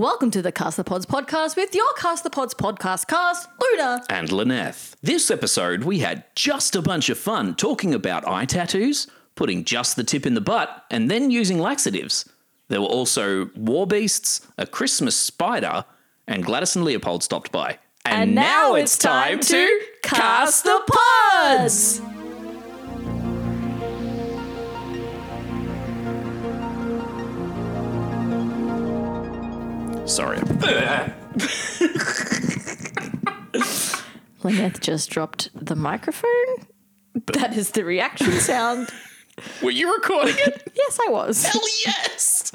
Welcome to the Cast the Pods podcast with your Cast the Pods podcast cast, Luna. and Lynette. This episode, we had just a bunch of fun talking about eye tattoos, putting just the tip in the butt, and then using laxatives. There were also war beasts, a Christmas spider, and Gladys and Leopold stopped by. And now it's time to cast the pods. Sorry. Lynette just dropped the microphone. That is the reaction sound. Were you recording it? yes, I was. Hell yes!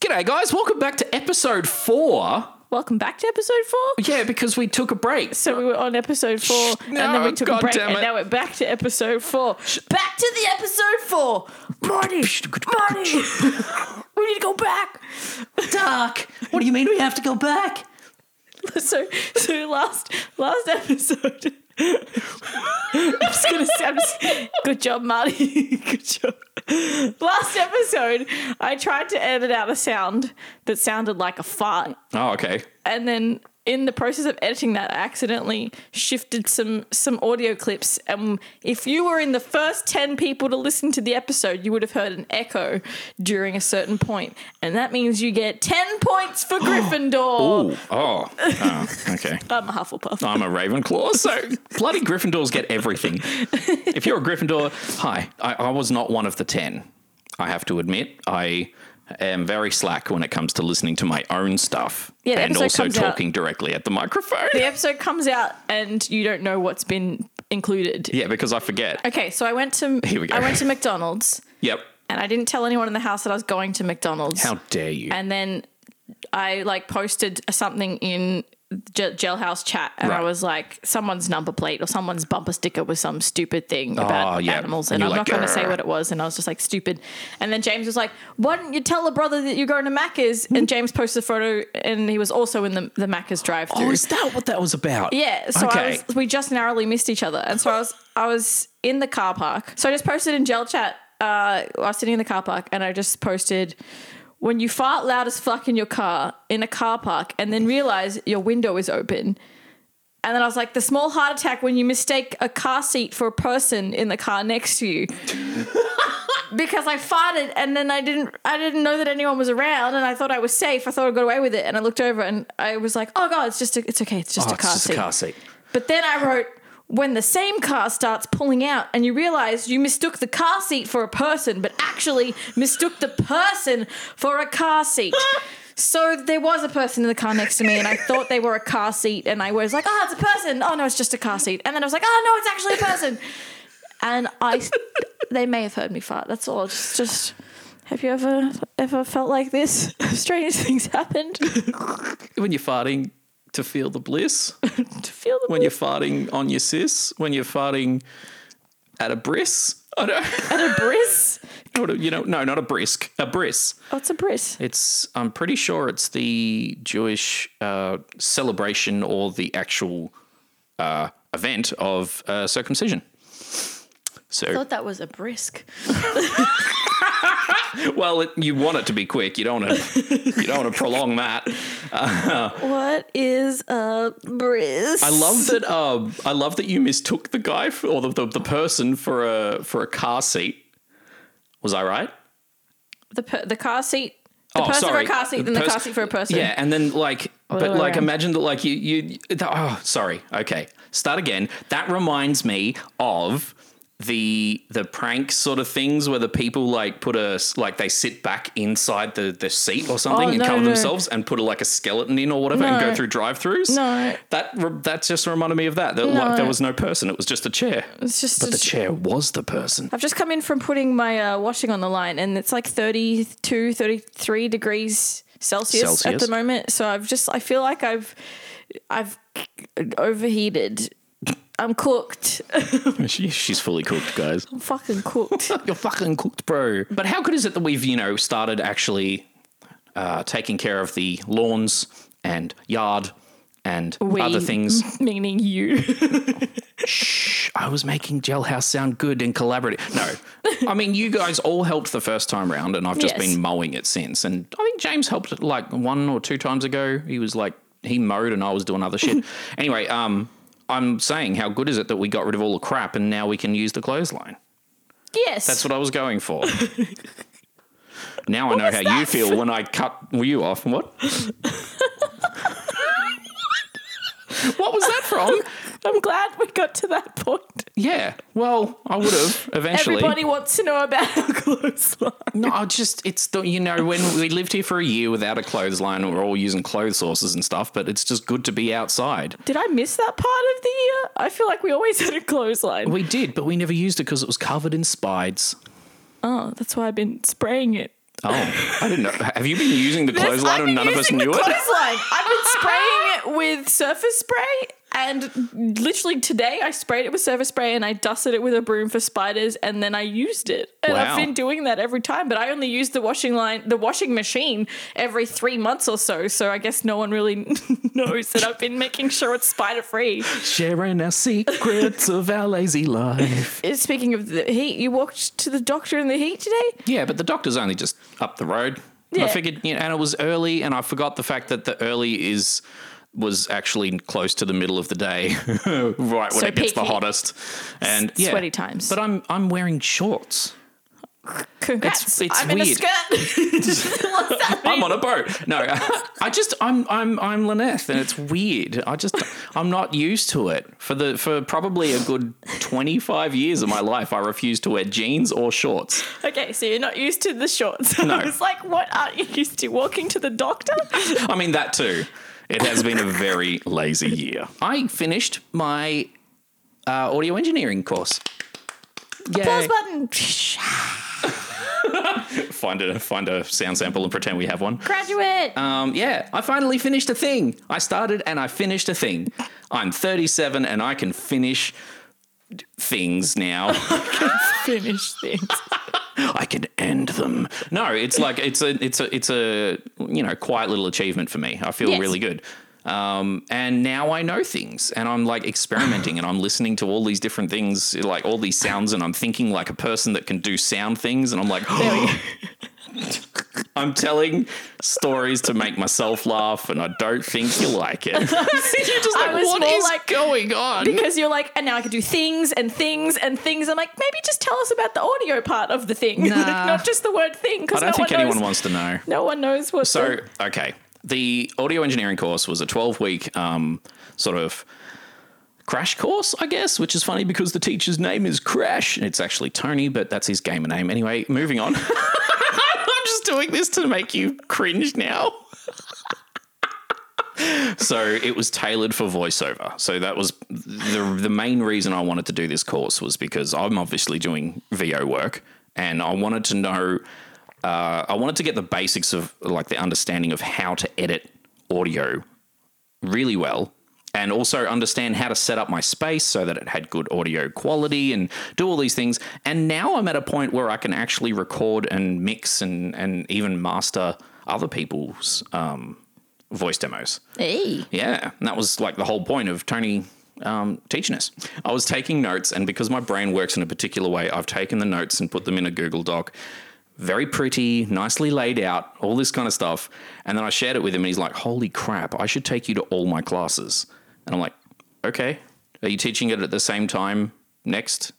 G'day, guys. Welcome back to episode four. Welcome back to episode four. Yeah, because we took a break. So we were on episode four, and then we took God a break, and now we're back to episode four. Back to the episode four. Marty, Marty, we need to go back. Dark. What do you mean we have to go back? So, so last last episode. I'm just gonna say, I'm just, good job, Marty. good job. Last episode, I tried to edit out a sound that sounded like a fart, Oh, okay. and then in the process of editing that, I accidentally shifted some some audio clips. And if you were in the first ten people to listen to the episode, you would have heard an echo during a certain point, and that means you get ten points for Gryffindor. Ooh. Oh. oh. Okay. I'm a Hufflepuff. I'm a Ravenclaw, so bloody Gryffindors get everything. If you're a Gryffindor, hi. I, I was not one of the ten. I have to admit, I am very slack when it comes to listening to my own stuff Yeah, and also comes out- talking directly at the microphone. the episode comes out and you don't know what's been included. Yeah, because I forget. Okay, so I went to Here we go. I went to McDonald's Yep. and I didn't tell anyone in the house that I was going to McDonald's. How dare you? and then I like posted something in Jailhouse chat, and I was like, someone's number plate or someone's bumper sticker was some stupid thing about Oh, yeah. animals, And and I'm you're not going to say what it was, and I was just like stupid. And then James was like, "Why didn't you tell a brother that you're going to Macca's?" And James posted a photo, and he was also in the the Macca's drive-through. oh, is that what that was about? Yeah, so okay. I was, we just narrowly missed each other, and so I was I was in the car park. So I just posted in gel chat. Uh, I was sitting in the car park, and I just posted. When you fart loud as fuck in your car in a car park and then realize your window is open. And then I was like, the small heart attack when you mistake a car seat for a person in the car next to you. because I farted and then I didn't I didn't know that anyone was around and I thought I was safe. I thought I got away with it and I looked over and I was like, "Oh god, it's just a, it's okay. It's just Oh, a it's just seat." a car seat. But then I wrote when the same car starts pulling out and you realize you mistook the car seat for a person, but actually mistook the person for a car seat. So there was a person in the car next to me, and I thought they were a car seat, and I was like, "Oh, it's a person." Oh no, it's just a car seat. And then I was like, "Oh no, it's actually a person." And I, they may have heard me fart. That's all. Just, just. Have you ever ever felt like this? Strange things happened. When you're farting to feel the bliss, to feel the when you're farting on your sis, when you're farting at a bris. I don't at a bris. You know, no, not a brisk, a bris. What's a bris? It's I'm pretty sure it's the Jewish uh, celebration or the actual uh, event of uh, circumcision. So I thought that was a brisk. well, it, you want it to be quick. You don't want to. you don't want to prolong that. What is a bris? I love that. Um, I love that you mistook the guy for, or the, the, the person for a for a car seat. Was I right? the per- the car seat. The Oh, person sorry. for a car seat, The then the car seat for a person. Yeah, and then like, but like, around. imagine that like you you. Oh, sorry. Okay, start again. That reminds me of the the prank sort of things where the people like put a like they sit back inside the the seat or something Oh, and no, cover no. themselves and put a, like a skeleton in or whatever and go through drive-throughs. No. that that just reminded me of that. That No. like there was no person; it was just a chair. It's just. But the it's- chair was the person. I've just come in from putting my uh, washing on the line, and it's like 32, 33 degrees Celsius, at the moment. So I've just. I feel like I've. I've overheated. I'm cooked. She, she's fully cooked, guys. I'm fucking cooked. You're fucking cooked, bro. But how good is it that we've, you know, started actually uh, taking care of the lawns and yard and We, other things? meaning you. Shh, I was making Jailhouse sound good and collaborative. No, I mean you guys all helped the first time round, and I've just Yes. been mowing it since. And I think James helped like one or two times ago. He was like he mowed, and I was doing other shit. anyway, um, I'm saying how good is it that we got rid of all the crap, and now we can use the clothesline. Yes. That's what I was going for. now I know how you feel when I cut you off. What? what was that from? I'm glad we got to that point. Yeah. Well, I would have eventually. Everybody wants to know about our clothesline. No, I just it's the you know when we lived here for a year without a clothesline, we're all using clothes sources and stuff. But it's just good to be outside. Did I miss that part of the year? I feel like we always had a clothesline. We did, but we never used it because it was covered in spides. Oh, that's why I've been spraying it. Oh, I didn't know. Have you been using the clothesline and none of us knew it? Clothesline. I've been spraying it with surface spray, and literally today I sprayed it with surface spray and I dusted it with a broom for spiders, and then I used it. And Wow. I've been doing that every time, but I only use the washing line, the washing machine every three months or so. So I guess no one really knows that I've been making sure it's spider free. Sharing our secrets of our lazy life. Uh, speaking of the heat, you walked to the doctor in the heat today. Yeah, but the doctor's only just up the road. Yeah. I figured, you know, and it was early, and I forgot the fact that the early is was actually close to the middle of the day, right when So it gets the hottest, and yeah. Sweaty times. But I'm I'm wearing shorts. Congrats! It's- it's I'm in a weird. skirt. What's that I'm on a boat. No, I just I'm I'm I'm Lynette, and it's weird. I just I'm not used to it. For the for probably a good 25 years of my life, I refuse to wear jeans or shorts. Okay, so you're not used to the shorts. No. it's like, what aren't you used to? Walking to the doctor? I mean that too. It has been a very lazy year. I finished my uh, audio engineering course. Pause Yay. button. Find a find a sound sample and pretend we have one. Graduate. Um, yeah, I finally finished a thing. I started and I finished a thing. I'm 37 and I can finish things now. I can Finish things. I can end them. No, it's like it's a it's a it's a you know quiet little achievement for me. I feel Yes. really good. Um, and now I know things, and I'm like experimenting, and I'm listening to all these different things, like all these sounds, and I'm thinking like a person that can do sound things, and I'm like, There we go. I'm telling stories to make myself laugh, and I don't think you like it. You're just I like, was what more is like- going on? Because you're like, and now I can do things and things and things. I'm like, maybe just tell us about the audio part of the thing, like, Nah. not just the word thing. Because I don't no think one anyone knows. wants to know. No one knows what. So, the, okay. The audio engineering course was a 12 week um, sort of crash course, I guess, which is funny because the teacher's name is Crash. It's actually Tony, but that's his gamer name. Anyway, moving on. I'm just doing this to make you cringe now. so it was tailored for voiceover. So that was the the main reason I wanted to do this course was because I'm obviously doing VO work and I wanted to know uh, I wanted to get the basics of like the understanding of how to edit audio really well and also understand how to set up my space so that it had good audio quality and do all these things. And now I'm at a point where I can actually record and mix and, and even master other people's um, voice demos. hey, Yeah, and that was like the whole point of Tony um, teaching us. I was taking notes, and because my brain works in a particular way, I've taken the notes and put them in a Google Doc. Very pretty, nicely laid out, all this kind of stuff. And then I shared it with him, and he's like, Holy crap, I should take you to all my classes. And I'm like, Okay, are you teaching it at the same time next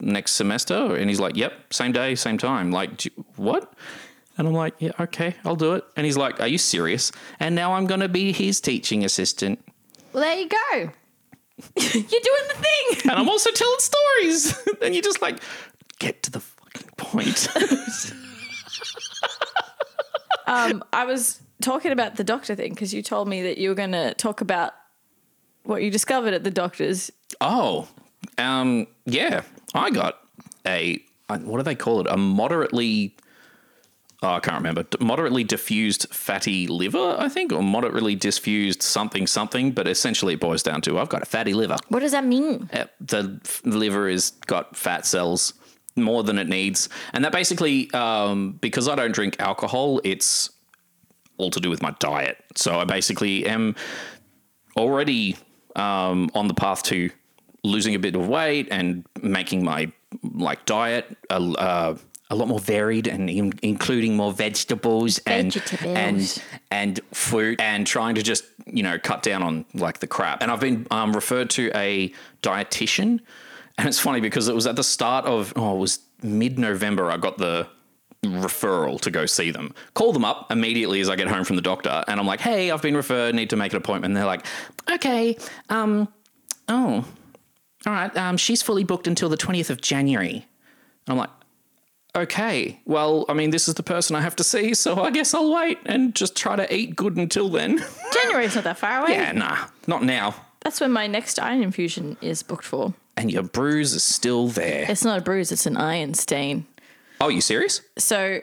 next semester? And he's like, Yep, same day, same time. Like, "Do you- what? And I'm like, yeah, okay, I'll do it. And he's like, are you serious? And now I'm going to be his teaching assistant. well there you go. You're doing the thing. And I'm also telling stories. and you're just like, get to the fucking point. Um, I was talking about the doctor thing because you told me that you were going to talk about what you discovered at the doctor's. oh, um, yeah, I got a, uh, what do they call it? A moderately, oh, I can't remember, moderately diffused fatty liver, I think, or moderately diffused something, something. But essentially it boils down to I've got a fatty liver. What does that mean? Uh, the liver has got fat cells more than it needs, and that basically um, because I don't drink alcohol, it's all to do with my diet. So I basically am already um, on the path to losing a bit of weight and making my like diet a, uh, a lot more varied and in, including more vegetables and and and fruit and trying to just you know cut down on like the crap. And I've been um, referred to a dietitian, and it's funny because it was at the start of oh it was mid November I got the referral to go see them. Call them up immediately as I get home from the doctor, and I'm like, hey, I've been referred, need to make an appointment. And they're like, okay, um, oh, all right, um, she's fully booked until the 20th of January. And I'm like, okay, well, I mean, this is the person I have to see, so I guess I'll wait and just try to eat good until then. January's not that far away. yeah, nah, not now. That's when my next iron infusion is booked for. And your bruise is still there. It's not a bruise, it's an iron stain. Oh, you serious? So,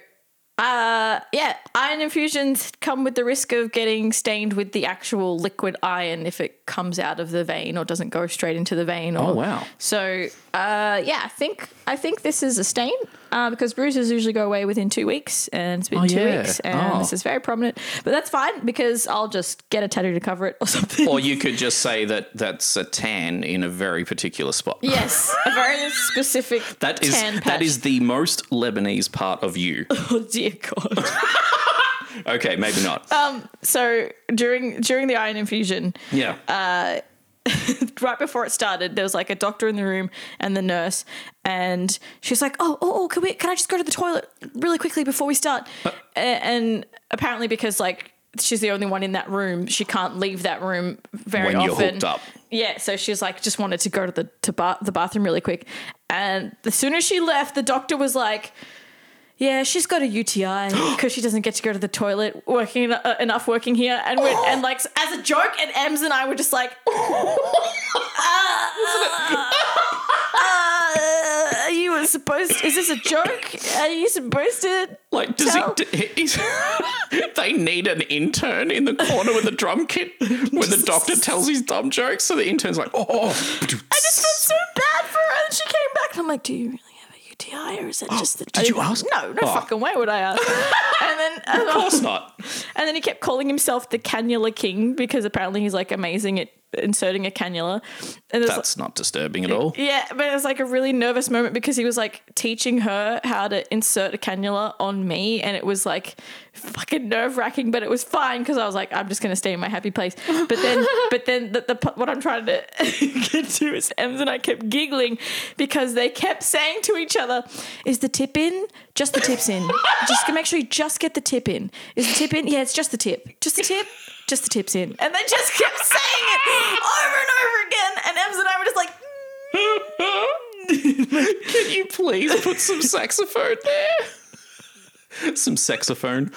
uh, yeah, iron infusions come with the risk of getting stained with the actual liquid iron if it comes out of the vein or doesn't go straight into the vein. Or, Oh, wow. So, uh, yeah, I think I think this is a stain uh, because bruises usually go away within two weeks, and it's been Oh, two yeah. weeks, and Oh. this is very prominent. But that's fine because I'll just get a tattoo to cover it or something. Or you could just say that that's a tan in a very particular spot. yes, a very specific That is tan patch. that is the most Lebanese part of you. oh dear God. Okay, maybe not. Um, so during during the iron infusion, yeah. Uh, right before it started, there was like a doctor in the room and the nurse, and she's like, "Oh, oh, oh, can we? Can I just go to the toilet really quickly before we start?" Uh. And apparently, because like she's the only one in that room, she can't leave that room very When you're often. hooked up. Yeah, so she's like, just wanted to go to the to ba- the bathroom really quick, and as soon as she left, the doctor was like. Yeah, she's got a UTI because she doesn't get to go to the toilet working uh, enough working here, and we're, and like as a joke, and Ems and I were just like, uh, supposed. Is this a joke? Are you supposed to? Like, does Tell- he? d- He's, they need an intern in the corner with a drum kit when the doctor tells his dumb jokes. So the intern's like, oh, I just felt so bad for her, and she came back, and I'm like, "Do you really have a UTI, or is that just the?" Did you ask? No, no Oh. fucking way would I ask. and then, and, of course um, not. and then he kept calling himself the cannula king because apparently he's like amazing at inserting a cannula. And That's not disturbing at all. Yeah, but it was like a really nervous moment because he was like teaching her how to insert a cannula on me, and it was like fucking nerve wracking. But it was fine because I was like, I'm just gonna stay in my happy place. But then, but then the, the what I'm trying to get to is Ems and I kept giggling because they kept saying to each other, "Is the tip in? Just the tip's in. Just make sure you just get the tip in. Is the tip in? Yeah, it's just the tip. Just the tip." Just the tips in, and they just kept saying it over and over again. And Ems and I were just like, Can you please put some saxophone there? Some saxophone.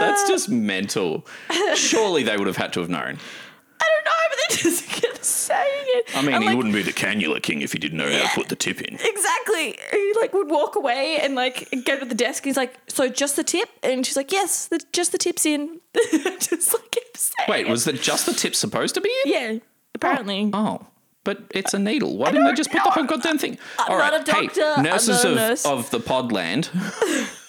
That's just mental. Surely they would have had to have known. I don't know, but they just kept saying it. I mean, And, he like, wouldn't be the cannula king if he didn't know how to put the tip in. Exactly. He like would walk away and like go to the desk. And he's like, "So just the tip?" And she's like, "Yes, the, just the tip's in." just like Wait, it. was that just the tip supposed to be in? yeah? Apparently, Oh, oh. but it's a needle. Why didn't they just put the whole goddamn thing? I'm All right, hey, nurses of, nurse. of the podland.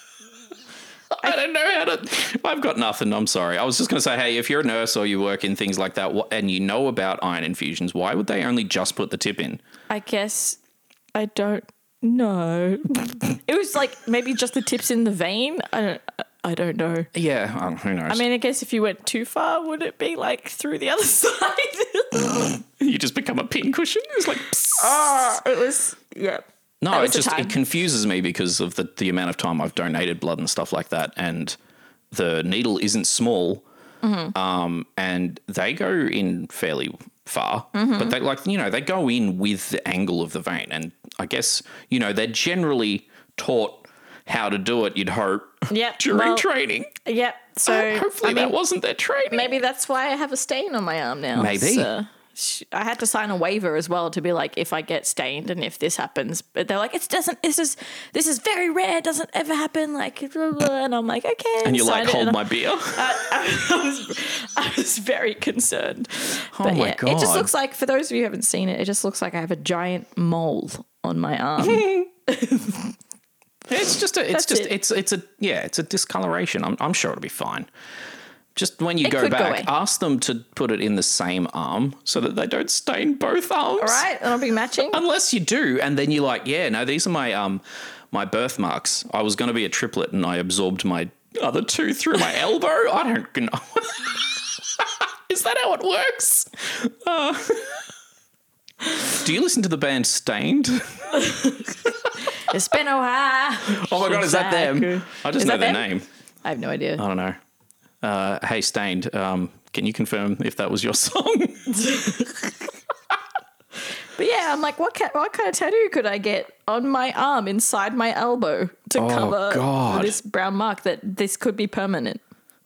I don't know how to. I've got nothing. I'm sorry. I was just going to say, hey, if you're a nurse or you work in things like that, and you know about iron infusions, why would they only just put the tip in? I guess I don't know. it was like maybe just the tips in the vein. I don't. I don't know. Yeah, um, who knows? I mean, I guess if you went too far, would it be like through the other side? you just become a pincushion. It was like. Ah, it was yeah. No, it just it confuses me because of the the amount of time I've donated blood and stuff like that, and the needle isn't small, Mm-hmm. um, and they go in fairly far, Mm-hmm. but they like you know they go in with the angle of the vein, and I guess you know they're generally taught how to do it. You'd hope Yep, during well, training. Yep. So Hopefully I that mean, wasn't their training. maybe that's why I have a stain on my arm now. Maybe. So, I had to sign a waiver as well to be like, if I get stained and if this happens, but they're like, it doesn't. This is this is very rare. Doesn't ever happen. Like, blah, blah. and I'm like, okay. and you're like, hold my beer. I, I was, I was very concerned. Oh but Oh my yeah, it just looks like, for those of you who haven't seen it, it just looks like I have a giant mole on my arm. It's just a, it's That's just it. it's it's a yeah, it's a discoloration. I'm I'm sure it'll be fine. Just when you It go could go back, ask them to put it in the same arm so that they don't stain both arms. All right, it'll be matching. Unless you do, and then you're like, yeah, no, these are my um my birthmarks. I was going to be a triplet, and I absorbed my other two through my elbow. I don't know. Is that how it works? Uh, do you listen to the band Staind? It's been a while. Oh my god, is that them? I just Is know their them? name. I have no idea. I don't know. Uh, hey, Staind, um, can you confirm if that was your song? But yeah, I'm like, what ca- what kind of tattoo could I get on my arm inside my elbow to Oh, cover God. this brown mark that this could be permanent?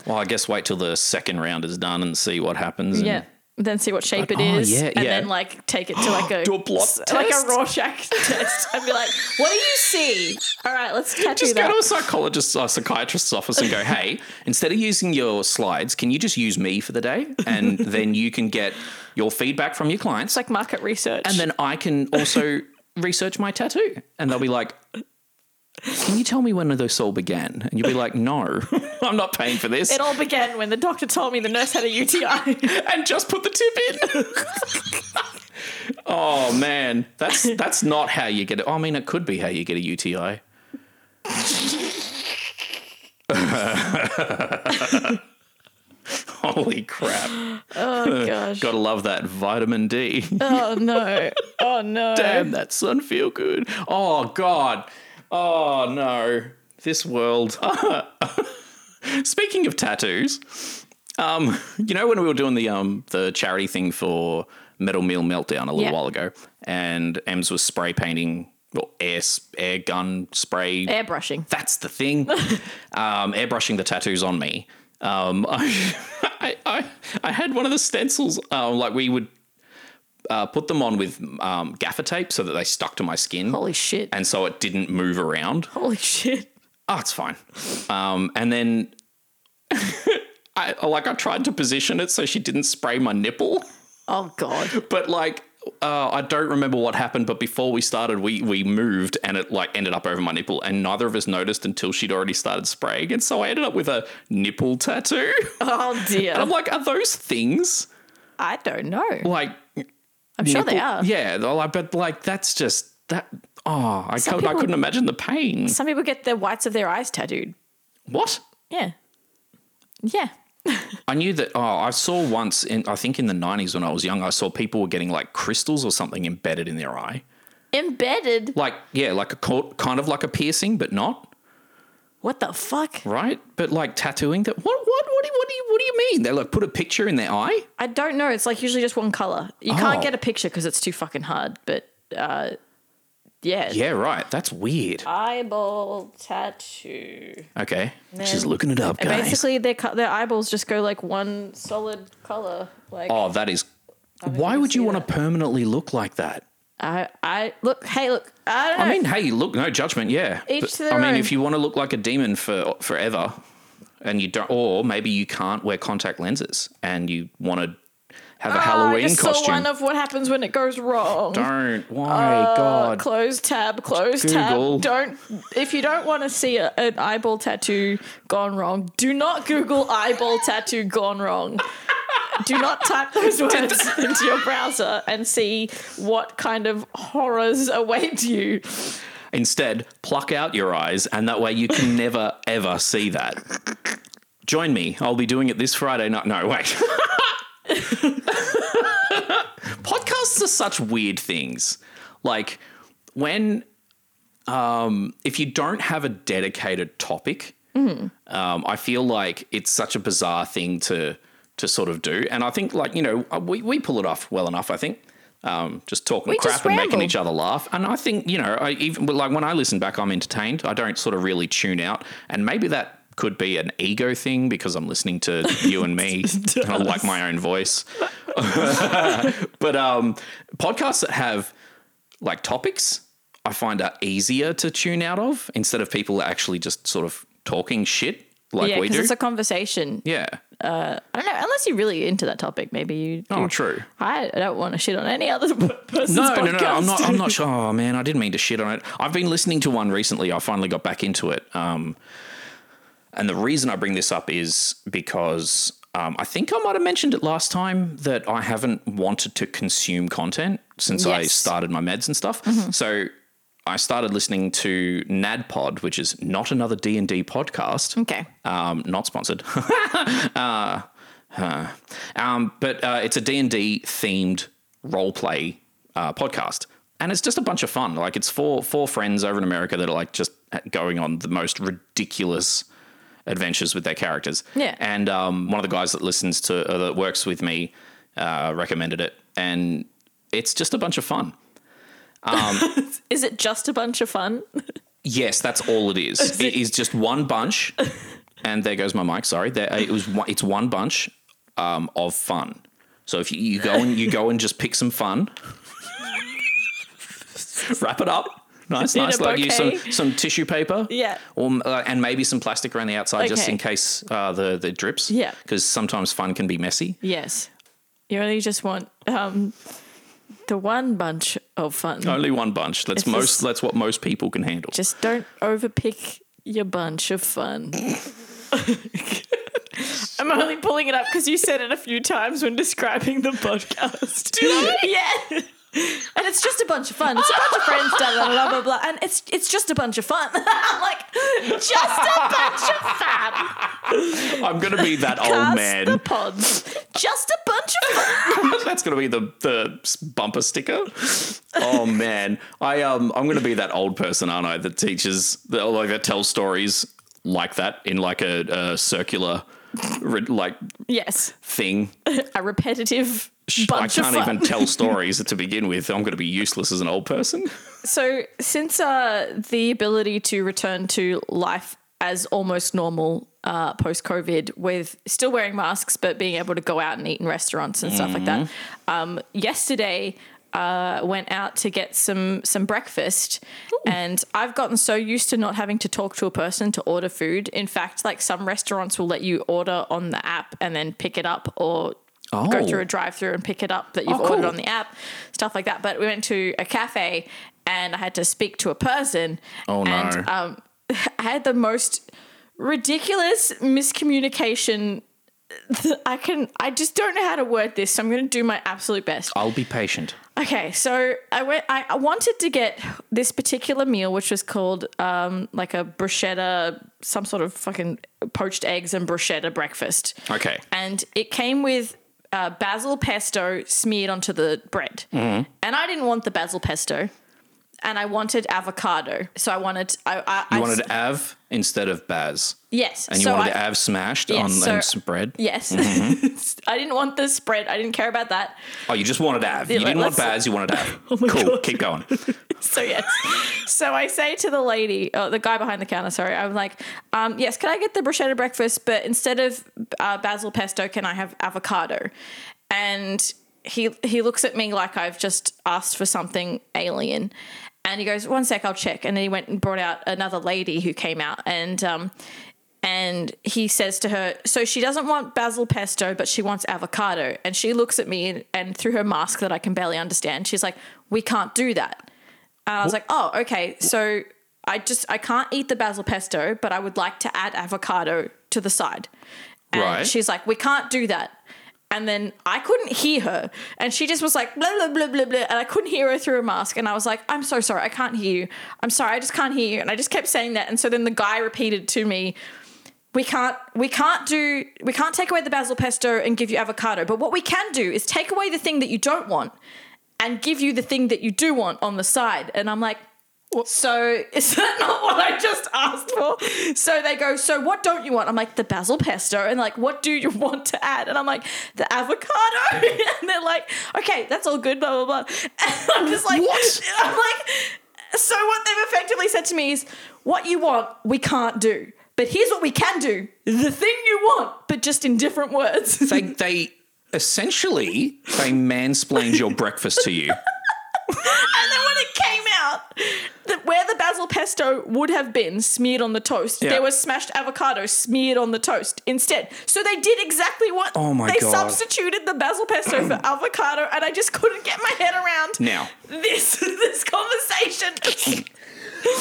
well, I guess wait till the second round is done and see what happens. and- Yeah. And then see what shape it oh, is, oh, yeah, and yeah. then like take it to like a Do a blot to like a test. Rorschach test, and be like, "What do you see?" All right, let's tattoo Just go that. to a psychologist's or psychiatrist's office and go, hey, instead of using your slides, can you just use me for the day? And then you can get your feedback from your clients. It's like market research. and then I can also research my tattoo. And they'll be like, can you tell me when this all began? And you'll be like, no, I'm not paying for this. it all began when the doctor told me the nurse had a UTI. and just put the tip in. oh man, that's that's not how you get it. I mean, it could be how you get a UTI. Holy crap! oh gosh. Gotta love that vitamin D. Oh no. Oh no. Damn, that sun feel good. Oh god. Oh no. This world. Speaking of tattoos, um, you know when we were doing the um the charity thing for Metal Meal Meltdown a little Yeah. while ago, and Ems was spray painting or air air gun spray. Airbrushing. That's the thing. um, airbrushing the tattoos on me. Um, I, I, I, I had one of the stencils. Uh, like we would uh, put them on with um, gaffer tape so that they stuck to my skin, Holy shit. and so it didn't move around. Holy shit. Oh, it's fine. Um, and then. I like I tried to position it so she didn't spray my nipple, Oh god. but like uh, I don't remember what happened. But before we started, we we moved and it like ended up over my nipple, and neither of us noticed until she'd already started spraying, and so I ended up with a nipple tattoo. Oh dear. and I'm like, are those things I don't know. like? I'm sure they are. Yeah, like, but like that's just that. Oh, I, Some could, I people- couldn't imagine the pain. Some people get the whites of their eyes tattooed. What? Yeah. Yeah. I knew that. Oh, I saw once in I think in the '90s when I was young, I saw people were getting like crystals or something embedded in their eye. Embedded. Like yeah, like a co- kind of like a piercing, but not What the fuck? right. But like tattooing that. What what what do you, what do you what do you mean? They like put a picture in their eye. I don't know. It's like usually just one color. You can't Oh. get a picture because it's too fucking hard. But uh, yeah. Yeah, right. That's weird. Eyeball tattoo. Okay, she's looking it up, And guys. basically, their co- their eyeballs just go like one solid color. Like oh, that is. Why would you want to permanently look like that? I I look. Hey, look. I don't know. I mean, hey, look, no judgment, yeah. Each But, to their I mean, own. if you want to look like a demon for forever, and you don't, or maybe you can't wear contact lenses, and you want to have a Oh, Halloween I just costume. saw one of what happens when it goes wrong. don't. Why, Uh, God? Close tab, close Google. tab. Don't if you don't want to see a, an eyeball tattoo gone wrong, do not Google eyeball tattoo gone wrong. Do not type those words into your browser and see what kind of horrors await you. Instead, pluck out your eyes, and that way you can never ever see that. Join me. I'll be doing it this Friday night. No, wait. Podcasts are such weird things. Like when, um, if you don't have a dedicated topic, um, I feel like it's such a bizarre thing to to sort of do. And I think, like you know, we we pull it off well enough. I think. Um, just talking We crap just and making each other laugh, and I think you know, I even like when I listen back, I'm entertained. I don't sort of really tune out, and maybe that could be an ego thing because I'm listening to you and me, and I like my own voice. but um, podcasts that have like topics, I find are easier to tune out of instead of people actually just sort of talking shit like yeah, we because do. it's a conversation. yeah. I don't know, unless you're really into that topic, maybe you. Oh, you- true. I don't want to shit on any other person's No, podcast. no, no, I'm not. I'm not sure. Oh man, I didn't mean to shit on it. I've been listening to one recently. I finally got back into it. Um, and the reason I bring this up is because um, I think I might have mentioned it last time that I haven't wanted to consume content since I started my meds and stuff. So I started listening to NADDPod, which is not another D and D podcast. Okay. Um, not sponsored. uh, huh. um, but uh, it's a D&D themed role play uh, podcast. And it's just a bunch of fun. Like it's four four friends over in America that are like just going on the most ridiculous adventures with their characters. Yeah. And um, one of the guys that listens to uh, that works with me uh, recommended it, and it's just a bunch of fun. Is it just a bunch of fun? Yes, that's all it is. it is just one bunch, and there goes my mic. Sorry, there, it was. One, it's one bunch um, of fun. So if you, you go and you go and just pick some fun, wrap it up. Nice, In nice. Like use some some tissue paper. Yeah. Or uh, and maybe some plastic around the outside just in case uh, the the drips. Yeah. Because sometimes fun can be messy. Yes. You only just want um, the one bunch of fun. Only one bunch. That's It's most. just- that's what most people can handle. Just don't overpick your bunch of fun. I'm only pulling it up because you said it a few times when describing the podcast. Did I? Yeah. And it's just a bunch of fun. It's a bunch of friends, blah, blah, blah, blah, blah. And it's it's just a bunch of fun. I'm like, just a bunch of fun. I'm gonna be that old Cast man. the pods. Just a bunch of fun. That's gonna be the the bumper sticker. Oh man, I um I'm gonna be that old person, aren't I? That teaches that like that tells stories like that in like a, a circular like Yes. thing. A repetitive I can't even tell stories to begin with. I'm gonna be useless as an old person. So, since uh, the ability to return to life as almost normal uh, post COVID, with still wearing masks but being able to go out and eat in restaurants and stuff like that, um, yesterday uh, went out to get some some breakfast, and I've gotten so used to not having to talk to a person to order food. In fact, like some restaurants will let you order on the app and then pick it up or. Go Oh. through a drive-through and pick it up that you've Oh, cool. ordered on the app, stuff like that. But we went to a cafe and I had to speak to a person. Oh, no. And um, I had the most ridiculous miscommunication. I can. I just don't know how to word this, so I'm going to do my absolute best. I'll be patient. Okay, so I went. I, I wanted to get this particular meal, which was called um, like a bruschetta, some sort of fucking poached eggs and bruschetta breakfast Okay. and it came with uh, basil pesto smeared onto the bread. Mm-hmm. And I didn't want the basil pesto, and I wanted avocado. So I wanted I, I, I You wanted Av instead of Baz, yes, and you so wanted I, Av smashed Yes, on so- and some bread. yes. Mm-hmm. I didn't want the spread. I didn't care about that. Oh, you just wanted Av. You Yeah, didn't want Oh Baz. You wanted Av. my cool. God. Keep going. So yes. so I say to the lady, oh, the guy behind the counter, sorry, I'm like, um, yes, can I get the bruschetta breakfast, but instead of uh, basil pesto, can I have avocado? And he he looks at me like I've just asked for something alien. And he goes, one sec, I'll check. And then he went and brought out another lady who came out and um and he says to her, so she doesn't want basil pesto, but she wants avocado. And she looks at me and, and through her mask that I can barely understand, she's like, we can't do that. And I was like, oh, okay. So I just I can't eat the basil pesto, but I would like to add avocado to the side. And Right. she's like, we can't do that. And then I couldn't hear her. And she just was like, blah, blah, blah, blah, blah. And I couldn't hear her through her mask. And I was like, I'm so sorry. I can't hear you. I'm sorry. I just can't hear you. And I just kept saying that. And so then the guy repeated to me, we can't we can't do we can't take away the basil pesto and give you avocado but what we can do is take away the thing that you don't want and give you the thing that you do want on the side and i'm like so is that not what i just asked for so they go so what don't you want i'm like the basil pesto and like what do you want to add and i'm like the avocado and they're like okay that's all good blah blah blah and i'm just like What? i'm like so what they've effectively said to me is, what you want, we can't do. But here's what we can do: the thing you want, but just in different words. They they essentially they mansplained your breakfast to you. and then when it came where the basil pesto would have been smeared on the toast, Yeah. there was smashed avocado smeared on the toast instead. So they did exactly what Oh my they God. substituted the basil pesto for avocado, and I just couldn't get my head around Now this this conversation.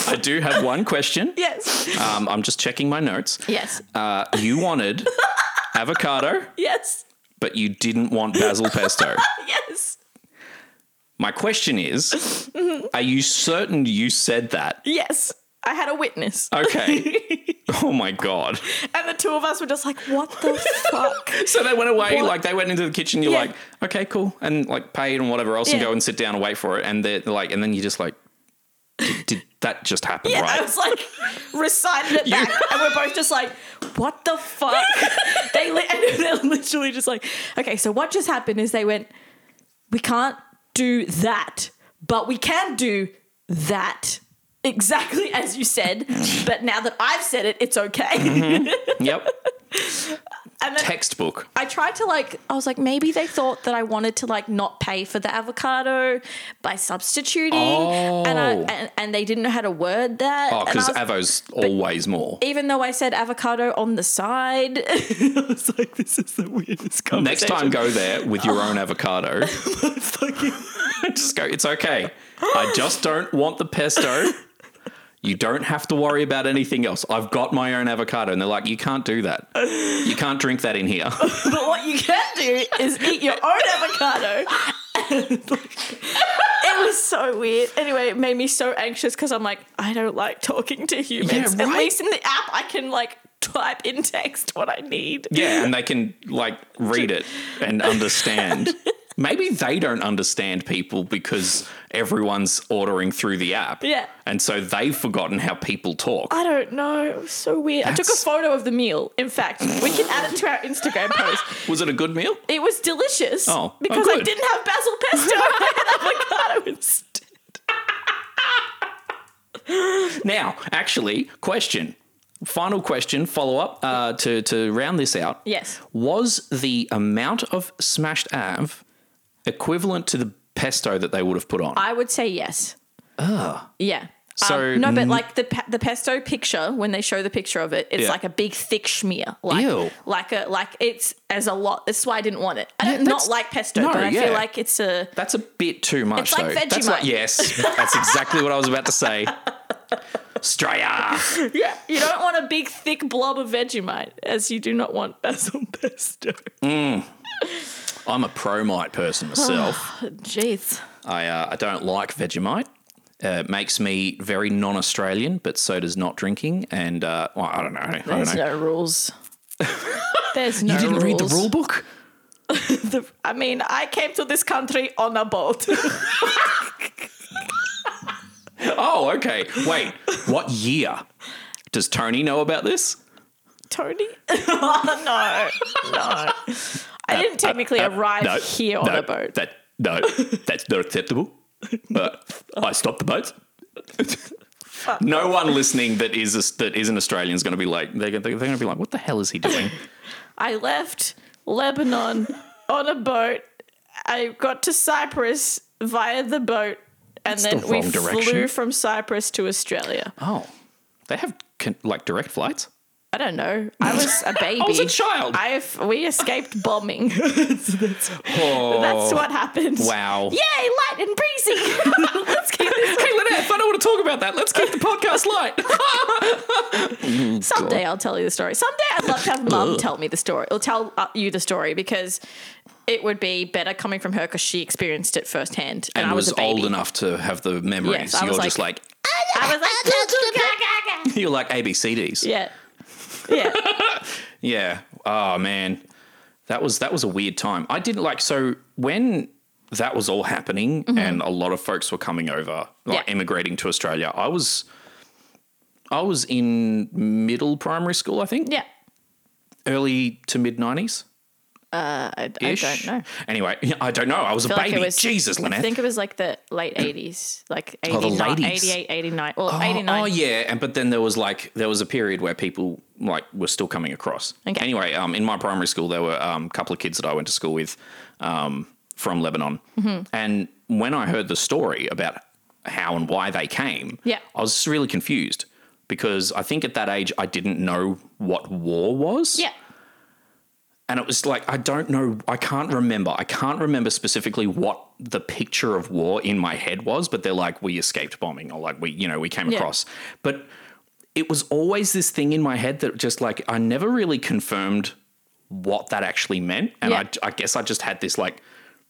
I do have one question. yes, Um, I'm just checking my notes. yes. Uh, you wanted avocado, Yes. but you didn't want basil pesto. Yes. My question is Are you certain you said that? Yes. I had a witness. Okay. oh my God. And the two of us were just like, what the fuck? So they went away, What? like they went into the kitchen. You're Yeah. like, okay, cool, and like paid and whatever else, and go and sit down and wait for it. And they're like, and then you're just like, did, did that just happen? Yeah, I was like reciting it back, and we're both just like, "What the fuck?" they li- and they're literally just like, "Okay, so what just happened is they went, we can't do that, but we can do that." Exactly as you said, but now that I've said it, it's okay. Mm-hmm. Yep. and then Textbook. I tried to like, I was like, maybe they thought that I wanted to like not pay for the avocado by substituting, and, I, Oh. and and they didn't know how to word that. Oh, because Avo's always more. even though I said avocado on the side, I was like, this is the weirdest conversation. Next time, go there with your own avocado. just go. It's okay. I just don't want the pesto. You don't have to worry about anything else. I've got my own avocado, and they're like, you can't do that. You can't drink that in here. But what you can do is eat your own avocado. it was so weird. Anyway, it made me so anxious because I'm like, I don't like talking to humans. Yeah, At least in the app, I can like type in text what I need. Yeah, and they can like read it and understand. Maybe they don't understand people because everyone's ordering through the app. Yeah. And so they've forgotten how people talk. I don't know. It was so weird. I took a photo of the meal. In fact, we can add it to our Instagram post. Was it a good meal? It was delicious. Oh, oh, because I didn't have basil pesto. I had avocado instead. Now, actually, question. Final question, follow up uh, to, to round this out. Yes. Was the amount of smashed Av equivalent to the pesto that they would have put on? I would say yes. Oh. Yeah. So Um, no, but like the pe- the pesto picture when they show the picture of it, it's Yeah. like a big thick schmear. Like, Ew. Like a like it's as a lot. That's why I didn't want it. I Yeah, not like pesto, no, but I yeah. feel like it's a That's a bit too much, It's like though. That's like Vegemite. yes, that's exactly what I was about to say. Straya. yeah. You don't want a big thick blob of Vegemite, as you do not want basil pesto. I'm a promite person myself. Jeez. I uh, I don't like Vegemite. Uh, it makes me very non-Australian, but so does not drinking. And uh, well, I don't know. I don't There's know. no rules. There's no rules. you didn't read the rules. rule book? The- I mean, I came to this country on a boat. Oh, okay. Wait, what year? Does Tony know about this? Tony? oh, no, no. I didn't technically arrive Uh, no, here on no, a boat. That no, that's not acceptable. But I stopped the boat. no one listening that is a, that isn't Australian is going to be like they're, they're going to be like, what the hell is he doing? I left Lebanon on a boat. I got to Cyprus via the boat, and That's then the we wrong flew from Cyprus to Australia. Oh, they have con- like direct flights. I don't know. I was a baby. I was a child. I have, we escaped bombing. that's, Oh, what happened. wow. Yay, light and breezy. Let's keep this. Hey, Lynette, I don't want to talk about that. Let's keep the podcast light. Someday I'll tell you the story. Someday I'd love to have mum tell me the story. Or tell uh, you the story because it would be better coming from her because she experienced it firsthand. And, and I was, was a baby. old enough to have the memories. Yes, You're was just like, I was like, you're like ABCDs. yeah, yeah. Yeah. Oh man, that was that was a weird time. I didn't like so when that was all happening and a lot of folks were coming over, like Mm-hmm. Yeah. immigrating to Australia. I was I was in middle primary school, I think, Yeah. early to mid nineties. Uh, I, I don't know. Anyway, I don't know. I was a I like baby. it was, Jesus, I think it was like the late 80s, like Oh, the 88, 89, or Oh, 89. Oh yeah, and but then there was like there was a period where people like were still coming across. Okay. Anyway, um, in my primary school, there were um, a couple of kids that I went to school with um, from Lebanon, Mm-hmm. and when I heard the story about how and why they came, Yeah. I was really confused because I think at that age I didn't know what war was. Yeah. And it was like, I don't know, I can't remember. I can't remember specifically what the picture of war in my head was, but they're like, we escaped bombing or like we, you know, we came Yeah. across. But it was always this thing in my head that just like, I never really confirmed what that actually meant, and Yeah. I, I guess I just had this like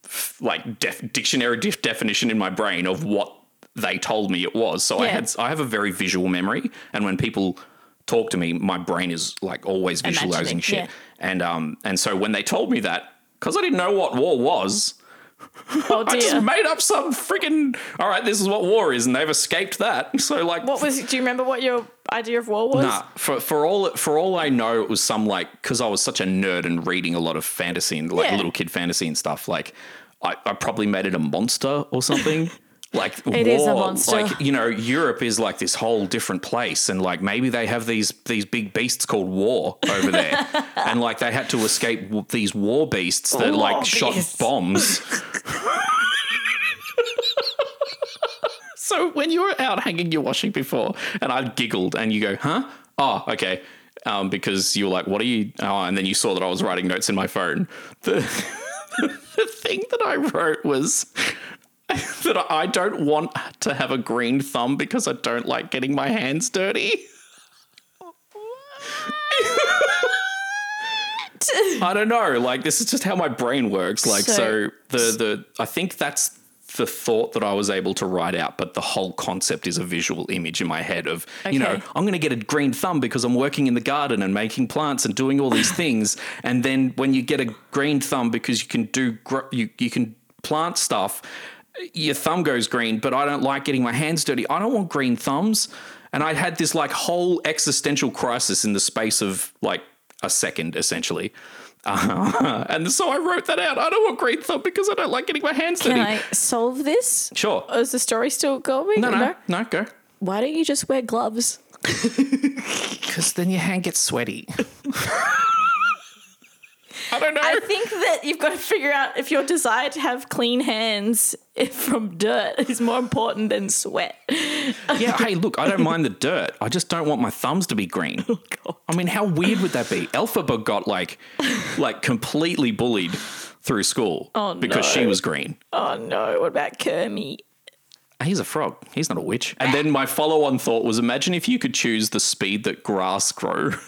f- like def- dictionary def- definition in my brain of what they told me it was. So I had I have a very visual memory, and when people talk to me, my brain is like always Imagining, visualizing shit. yeah. And um and so when they told me that, because I didn't know what war was, Oh I just made up some freaking. All right, this is what war is, and they've escaped that. So like, What was? Do you remember what your idea of war was? Nah, for for all for all I know, it was some like because I was such a nerd and reading a lot of fantasy and like Yeah. little kid fantasy and stuff. Like, I, I probably made it a monster or something. Like It is a monster. Like you know, Europe is like this whole different place, and like maybe they have these these big beasts called war over there, and like they had to escape w- these war beasts that War like shot bombs. So when you were out hanging your washing before, and I giggled, and you go, "Huh? Oh, okay." Um, because you were like, "What are you?" Oh, and then you saw that I was writing notes in my phone. The the thing that I wrote was that I don't want to have a green thumb because I don't like getting my hands dirty. I don't know. Like this is just how my brain works. Like so, So- the the I think that's the thought that I was able to write out, but the whole concept is a visual image in my head of you know I'm going to get a green thumb because I'm working in the garden and making plants and doing all these things, and then when you get a green thumb because you can do gr- you you can plant stuff, your thumb goes green. But I don't like getting my hands dirty. I don't want green thumbs, and I had this like whole existential crisis in the space of like a second, essentially. Uh, and so I wrote that out. I don't want green thumb because I don't like getting my hands Can dirty. I solve this? Sure. Is the story still going? No, no, no, go. Why don't you just wear gloves? Because then your hand gets sweaty. I don't know. I think that you've got to figure out if your desire to have clean hands from dirt is more important than sweat. yeah, hey, look, I don't mind the dirt. I just don't want my thumbs to be green. Oh, God. I mean, how weird would that be? Elphaba got like, like completely bullied through school Oh, because no. she was green. Oh no! What about Kermit? He's a frog. He's not a witch. And then my follow-on thought was: imagine if you could choose the speed that grass grow.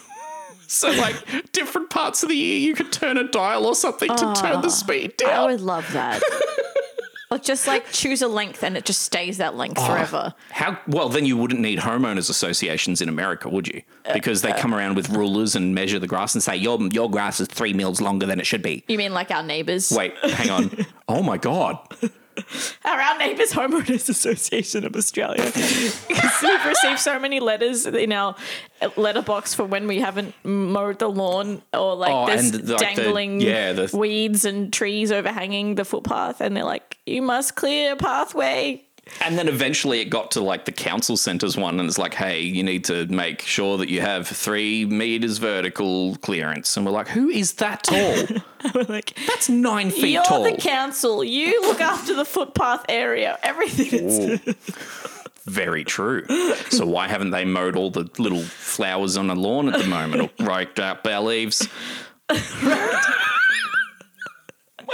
so, like different parts of the year, you could turn a dial or something to turn the speed down. I would love that. or just like choose a length and it just stays that length Oh. forever. How well then you wouldn't need homeowners associations in America, would you? Because they come around with rulers and measure the grass and say your your grass is three mils longer than it should be. You mean like our neighbors? Wait, hang on. Oh my god. Our, our Neighbours Homeowners Association of Australia. because we've received so many letters in our letterbox for when we haven't mowed the lawn or like Oh, there's and, like, the- dangling yeah, the- weeds and trees overhanging the footpath. And they're like, you must clear a pathway. And then eventually it got to like the council centres one, and it's like, hey, you need to make sure that you have three meters vertical clearance. And we're like, who is that tall? We're like, That's nine feet you're tall. the council. You look after the footpath area. Everything is. Very true. So why haven't they mowed all the little flowers on the lawn at the moment or raked out our leaves?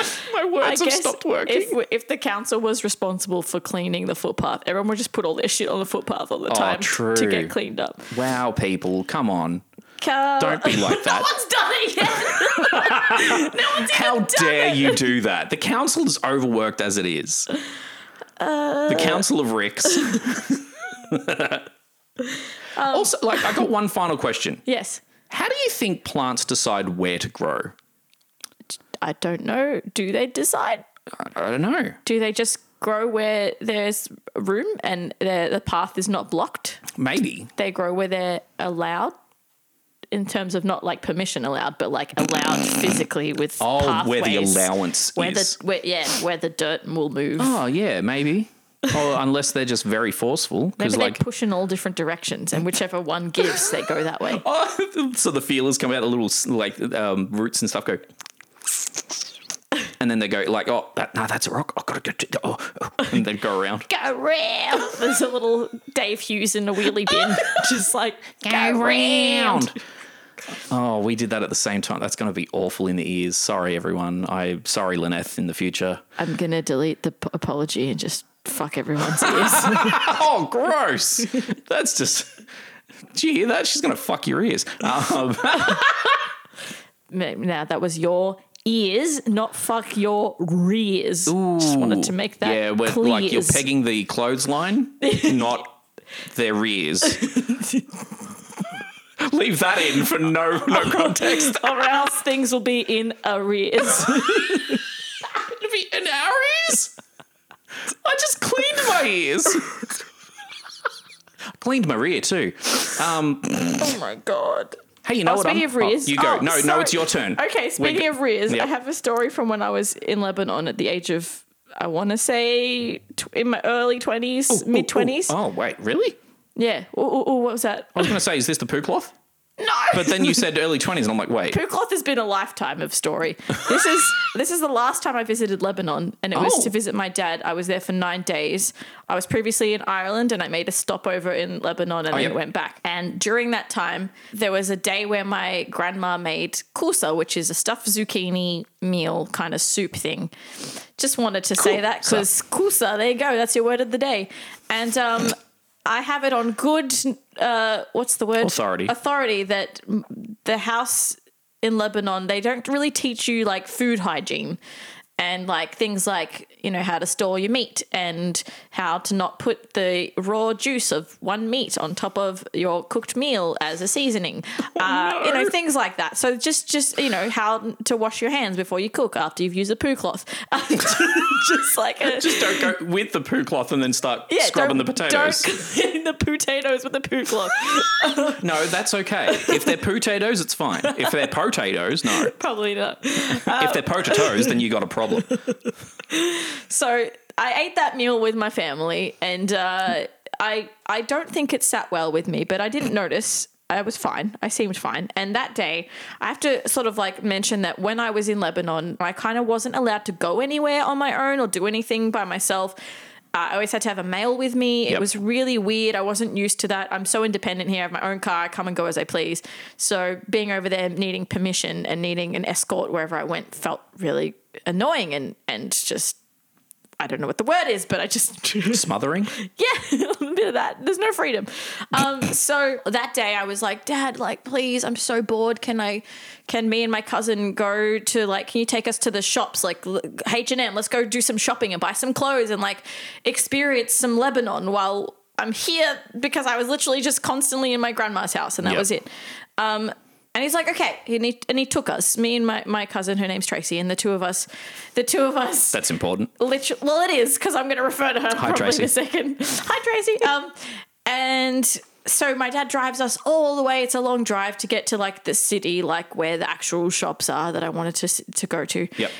my words have stopped working. if, if the council was responsible for cleaning the footpath, everyone would just put all their shit on the footpath all the oh, time Oh, true. to get cleaned up. wow, people, come on. Car- Don't be like that. no one's done it yet. no one's How dare it. you do that? The council is overworked as it is. the uh, Council of Ricks. also, like, I got one final question. Yes. How do you think plants decide where to grow? I don't know. Do they decide? I, don't know. Do they just grow where there's room and the, the path is not blocked? Maybe. They grow where they're allowed in terms of not like permission allowed, but like allowed physically with Oh, where the allowance where is. the where, yeah where the dirt will move. Oh yeah, maybe. oh, unless they're just very forceful, Maybe because they like, push in all different directions, and whichever one gives, they go that way. oh, so the feelers come out, the little like um, roots and stuff go, and then they go like, oh, that, no, that's a rock. I've gotta go. To, oh, oh, and they go around. Go round. There's a little Dave Hughes in a wheelie bin, just like go, round. Oh, we did that at the same time. That's going to be awful in the ears. Sorry, everyone. I sorry, Lynette, in the future. I'm gonna delete the p- apology and just fuck everyone's ears. Oh, gross. That's just. Do you hear that? She's going to fuck your ears. Um, now that was your ears, not fuck your rears. Just wanted to make that yeah, clear. like you're pegging the clothesline, not their rears. Leave that in for no no context. or else things will be in arrears. It'd be in our ears. I just cleaned my ears. I cleaned my rear too. Um, oh my god. Hey, you know Oh, what? speaking I'm- of rears, oh, you go. oh, no, no, it's your turn. Okay, speaking We- of rears, Yep. I have a story from when I was in Lebanon at the age of I want to say tw- in my early twenties, mid twenties. Oh wait, really? Yeah. Ooh, ooh, ooh, what was that? I was going to say, is this the poo cloth? No. But then you said early twenties, and I'm like, wait. Poo cloth has been a lifetime of story. This is this is the last time I visited Lebanon, and it was Oh. to visit my dad. I was there for nine days. I was previously in Ireland, and I made a stopover in Lebanon, and then yep. went back. And during that time, there was a day where my grandma made kusa, which is a stuffed zucchini meal kind of soup thing. Just wanted to say that because kusa, there you go, that's your word of the day. And um, I have it on good. Uh, what's the word? Authority. Authority that the house in Lebanon they don't really teach you like food hygiene and like things like you know how to store your meat and how to not put the raw juice of one meat on top of your cooked meal as a seasoning uh, you know things like that so just just you know how to wash your hands before you cook after you've used a poo cloth just like a, Just don't go with the poo cloth and then start yeah, scrubbing the potatoes. Don't the potatoes with the poo cloth. No, that's okay. If they're potatoes, it's fine. If they're potatoes, no. Probably not. if they're potatoes, then you got a problem. So I ate that meal with my family, and uh, I I don't think it sat well with me, but I didn't notice. I was fine. I seemed fine. And that day, I have to sort of like mention that when I was in Lebanon, I kind of wasn't allowed to go anywhere on my own or do anything by myself. Uh, I always had to have a male with me. It Yep. was really weird. I wasn't used to that. I'm so independent here. I have my own car. I come and go as I please. So being over there, needing permission and needing an escort wherever I went felt really annoying and and just I don't know what the word is, but I just Smothering? yeah, a bit of that. There's no freedom. Um, so that day I was like, Dad, like, please, I'm so bored. Can I, can me and my cousin go to like, can you take us to the shops, like H and M? Let's go do some shopping and buy some clothes and like experience some Lebanon while I'm here because I was literally just constantly in my grandma's house and that Yep. was it. Um, and he's like, okay, and he, and he took us, me and my, my cousin, her name's Tracy, and the two of us, the two of us That's important. literally well it is because i'm going to refer to her probably Tracy. in a second hi tracy um and so my dad drives us all the way it's a long drive to get to like the city like where the actual shops are that i wanted to to go to Yep.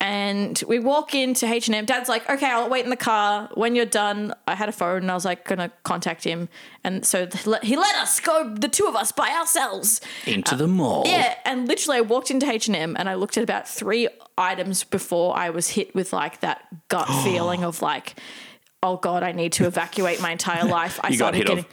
And we walk into H&M. Dad's like, okay, I'll wait in the car. When you're done, I had a phone and I was like, gonna contact him. And so he let us go, the two of us, by ourselves. Into uh, the mall. Yeah, and literally, I walked into H and I looked at about three items before I was hit with like that gut feeling of like, oh god, I need to evacuate my entire life. I started getting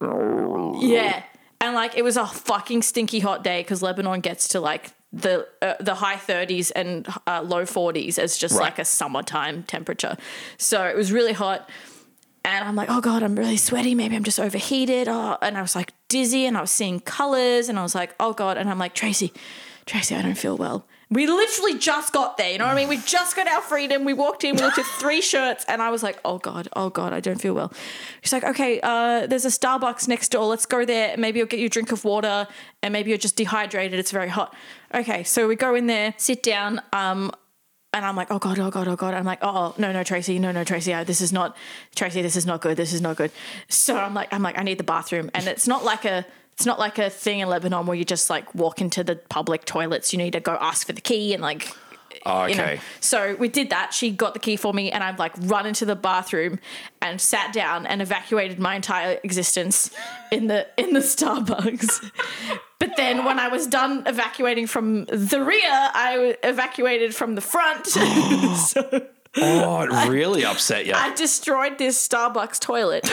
of- yeah, and like it was a fucking stinky hot day because Lebanon gets to like the uh, the high 30s and uh, low 40s as just Right. like a summertime temperature. So it was really hot. And I'm like, oh God, I'm really sweaty. Maybe I'm just overheated. Oh, and I was like dizzy and I was seeing colors and I was like, oh God. And I'm like, Tracy, Tracy, I don't feel well. We literally just got there. You know what I mean? We just got our freedom. We walked in, we looked at three shirts, and I was like, oh God, oh God, I don't feel well. She's like, okay, uh, there's a Starbucks next door. Let's go there. Maybe you'll get you a drink of water, and maybe you're just dehydrated. It's very hot. Okay, so we go in there, sit down. Um, and I'm like, oh god, oh god, oh god. I'm like, oh no, no, Tracy, no, no, Tracy, uh, this is not Tracy, this is not good, this is not good. So I'm like, I'm like, I need the bathroom, and it's not like a, it's not like a thing in Lebanon where you just like walk into the public toilets. You need to go ask for the key and like. Oh, You know. okay. So we did that. She got the key for me, and I've like run into the bathroom and sat down and evacuated my entire existence in the in the Starbucks. but then when I was done evacuating from the rear, I evacuated from the front. so Oh, it really upset you. I destroyed this Starbucks toilet.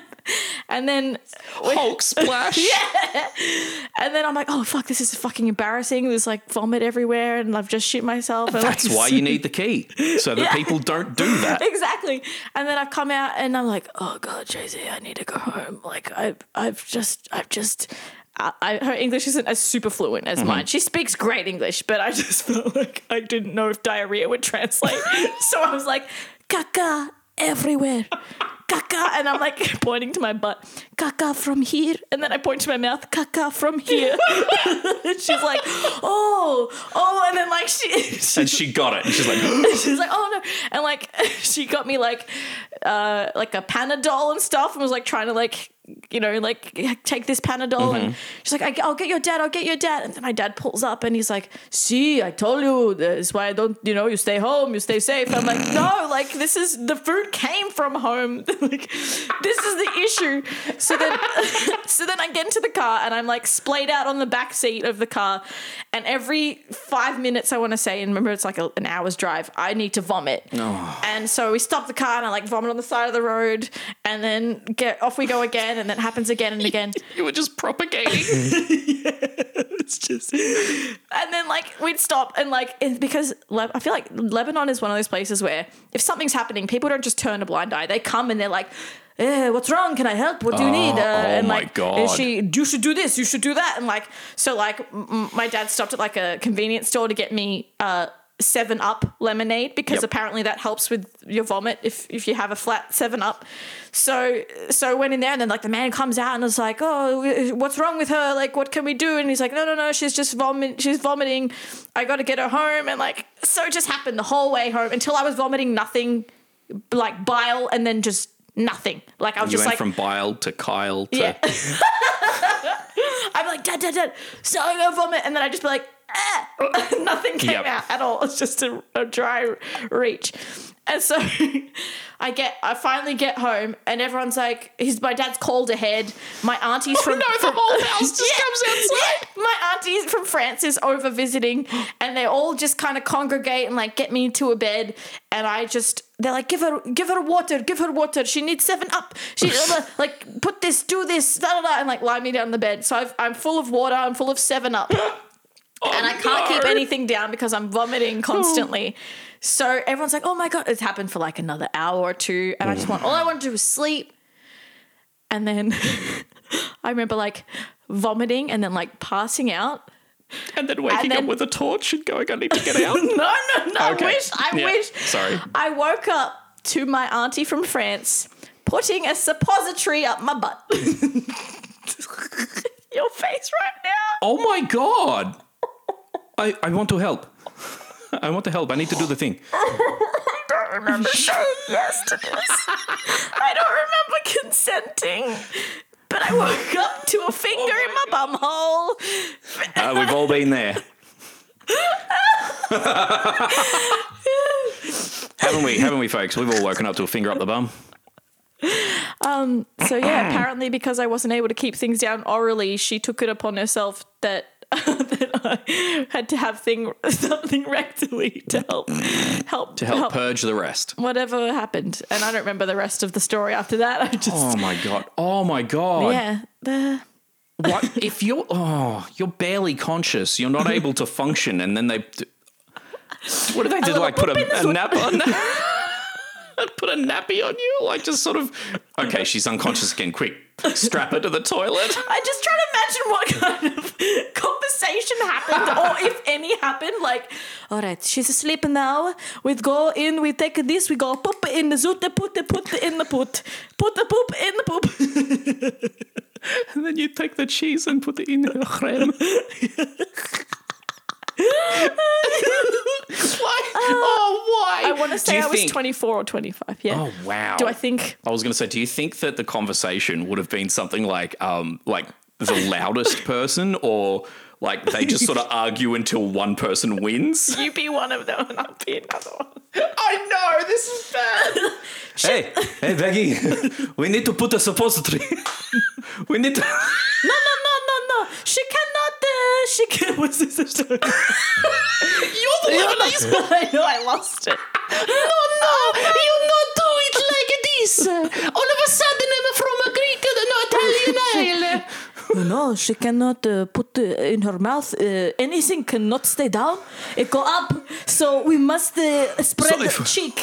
and then Hulk splash. and then I'm like, oh fuck, this is fucking embarrassing. There's like vomit everywhere, and I've just shit myself. And That's like, why you need the key, so that Yeah. people don't do that. exactly. And then I come out and I'm like, oh god, Tracy, I need to go home. Like I've I've just I've just I, I, her English isn't as super fluent as mm-hmm. mine. She speaks great English, but I just felt like I didn't know if diarrhea would translate. so I was like, caca everywhere. Caca. And I'm like pointing to my butt. Caca from here. And then I point to my mouth. Caca from here. And she's like, oh, oh. And then like she, she And she got it. And she's like, she's like, oh no, and like she got me like, uh, like a Panadol and stuff, and was like trying to like, you know, like take this Panadol, and mm-hmm. she's like, I'll get your dad, I'll get your dad, and then my dad pulls up and he's like, see, I told you, that's why I don't, you know, you stay home, you stay safe. I'm like, no, like this is the food came from home, like this is the issue. So then, so then I get into the car and I'm like splayed out on the back seat of the car, and every five minutes I want to say, and remember it's like a, an hour's drive, I need to vomit. And so we stop the car and I like vomit on the side of the road, and then get off we go again, and that happens again and again. you were just propagating. it's just, and then like we'd stop and like because Le- I feel like Lebanon is one of those places where if something's happening, people don't just turn a blind eye. They come and they're like. Eh, what's wrong? Can I help? What do you need? Uh, oh and my like, God. is she? You should do this. You should do that. And like, so like, m- my dad stopped at like a convenience store to get me uh, Seven Up lemonade because Yep. apparently that helps with your vomit if if you have a flat Seven Up. So so went in there and then like the man comes out and is like, oh, what's wrong with her? Like, what can we do? And he's like, no, no, no, she's just vomit. She's vomiting. I got to get her home. And like, so it just happened the whole way home until I was vomiting nothing, like bile, and then just nothing. Like I was You just went like, from bile to Kyle to. yeah. I'm like, dad, dad, dad, so I'm gonna vomit, and then I just be like, ah. nothing came Yep. out at all. It's just a, a dry reach. And so I get, I finally get home, and everyone's like, "His my dad's called ahead." My auntie's from no, the from- whole house just comes outside. yeah. My auntie from France is over visiting, and they all just kind of congregate and like get me into a bed, and I just they're like, give her, give her water, give her water. She needs seven up. She like put this, do this, da da da, and like lie me down the bed. So I've, I'm full of water. I'm full of seven up, Oh, and I oh, can't keep anything down because I'm vomiting constantly. So everyone's like, oh my god, it's happened for like another hour or two, and I just want all I want to do is sleep. And then I remember like vomiting and then like passing out. And then waking And then- up with a torch and going, I need to get out. No, no, no. Okay. I wish. I Yeah, wish. sorry. I woke up to my auntie from France putting a suppository up my butt. Your face right now. oh my God. I, I want to help. I want to help. I need to do the thing. I don't remember saying yes to this. I don't remember consenting. But I woke up to a finger in my bumhole. Uh, we've all been there. haven't we? Haven't we, folks? We've all woken up to a finger up the bum. Um, So yeah, apparently because I wasn't able to keep things down orally, she took it upon herself that that I had to have thing something rectally to help help To help purge the rest. whatever happened. And I don't remember the rest of the story after that. I just Oh my God. Oh my God. yeah, the What if you're oh you're barely conscious, you're not able to function, and then they what do they do? Like put a, a nap on put a nappy on you, like just sort of okay, she's unconscious again. Quick, strap her to the toilet. I just try to imagine what kind of conversation happened, or if any happened. Like, all right, she's asleep now. We go in, we take this, we go poop in the zoot, put the put in the put, put the poop in the poop. And then you take the cheese and put it in her creme. why? Oh, why? I want to say you I was think- 24 or 25. Yeah. Oh wow. Do I think? I was going to say, do you think that the conversation would have been something like, um, like the loudest person, or like they just sort of argue until one person wins? You be one of them and I'll be another one. I know this is bad. hey, hey, Becky, we need to put a suppository. we need to. No, no, no, no, no. She cannot. Uh, she can. What's this? You're the one I know. I lost it. No, no, you not do it like this. All of a sudden, I'm from a Greek, no Italian isle. No, no, she cannot uh, put uh, in her mouth. Uh, anything cannot stay down. It go up. So we must uh, spread So the cheek.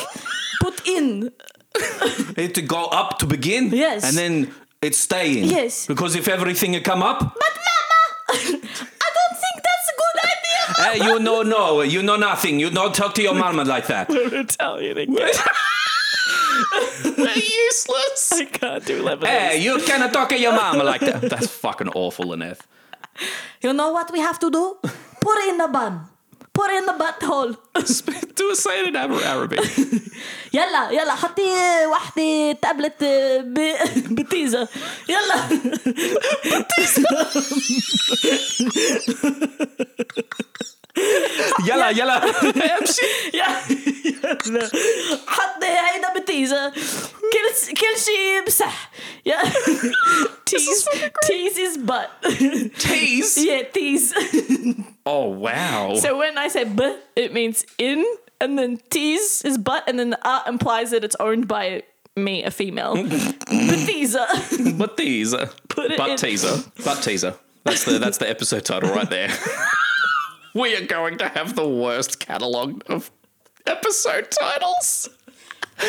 Put in. It to go up to begin. Yes. And then it's staying. Yes. Because if everything had come up, But mama, you know no, you know nothing. You don't talk to your mama like that. Italian again. We're useless. I can't do Lebanese. Hey, you cannot talk to your mama like that. That's fucking awful, Lynette. You know what we have to do? Put it in the bun. Put it in the butthole. Do a say it in Arab- Arabic. يلا يلا حطي واحدة تابلت ب- بتيزا يلا Yalla, yalla. امشي. يلا حطي هيدا بتيزا كل كل شيء بصح يا tease tease his butt Tease. yeah tease Oh wow. So when I say b, it means in, and then tease is butt, and then the uh implies that it's owned by me, a female. Betiza. Butt teaser. Put it Butt in. teaser. Butt teaser. That's the that's the episode title right there. we are going to have the worst catalog of episode titles.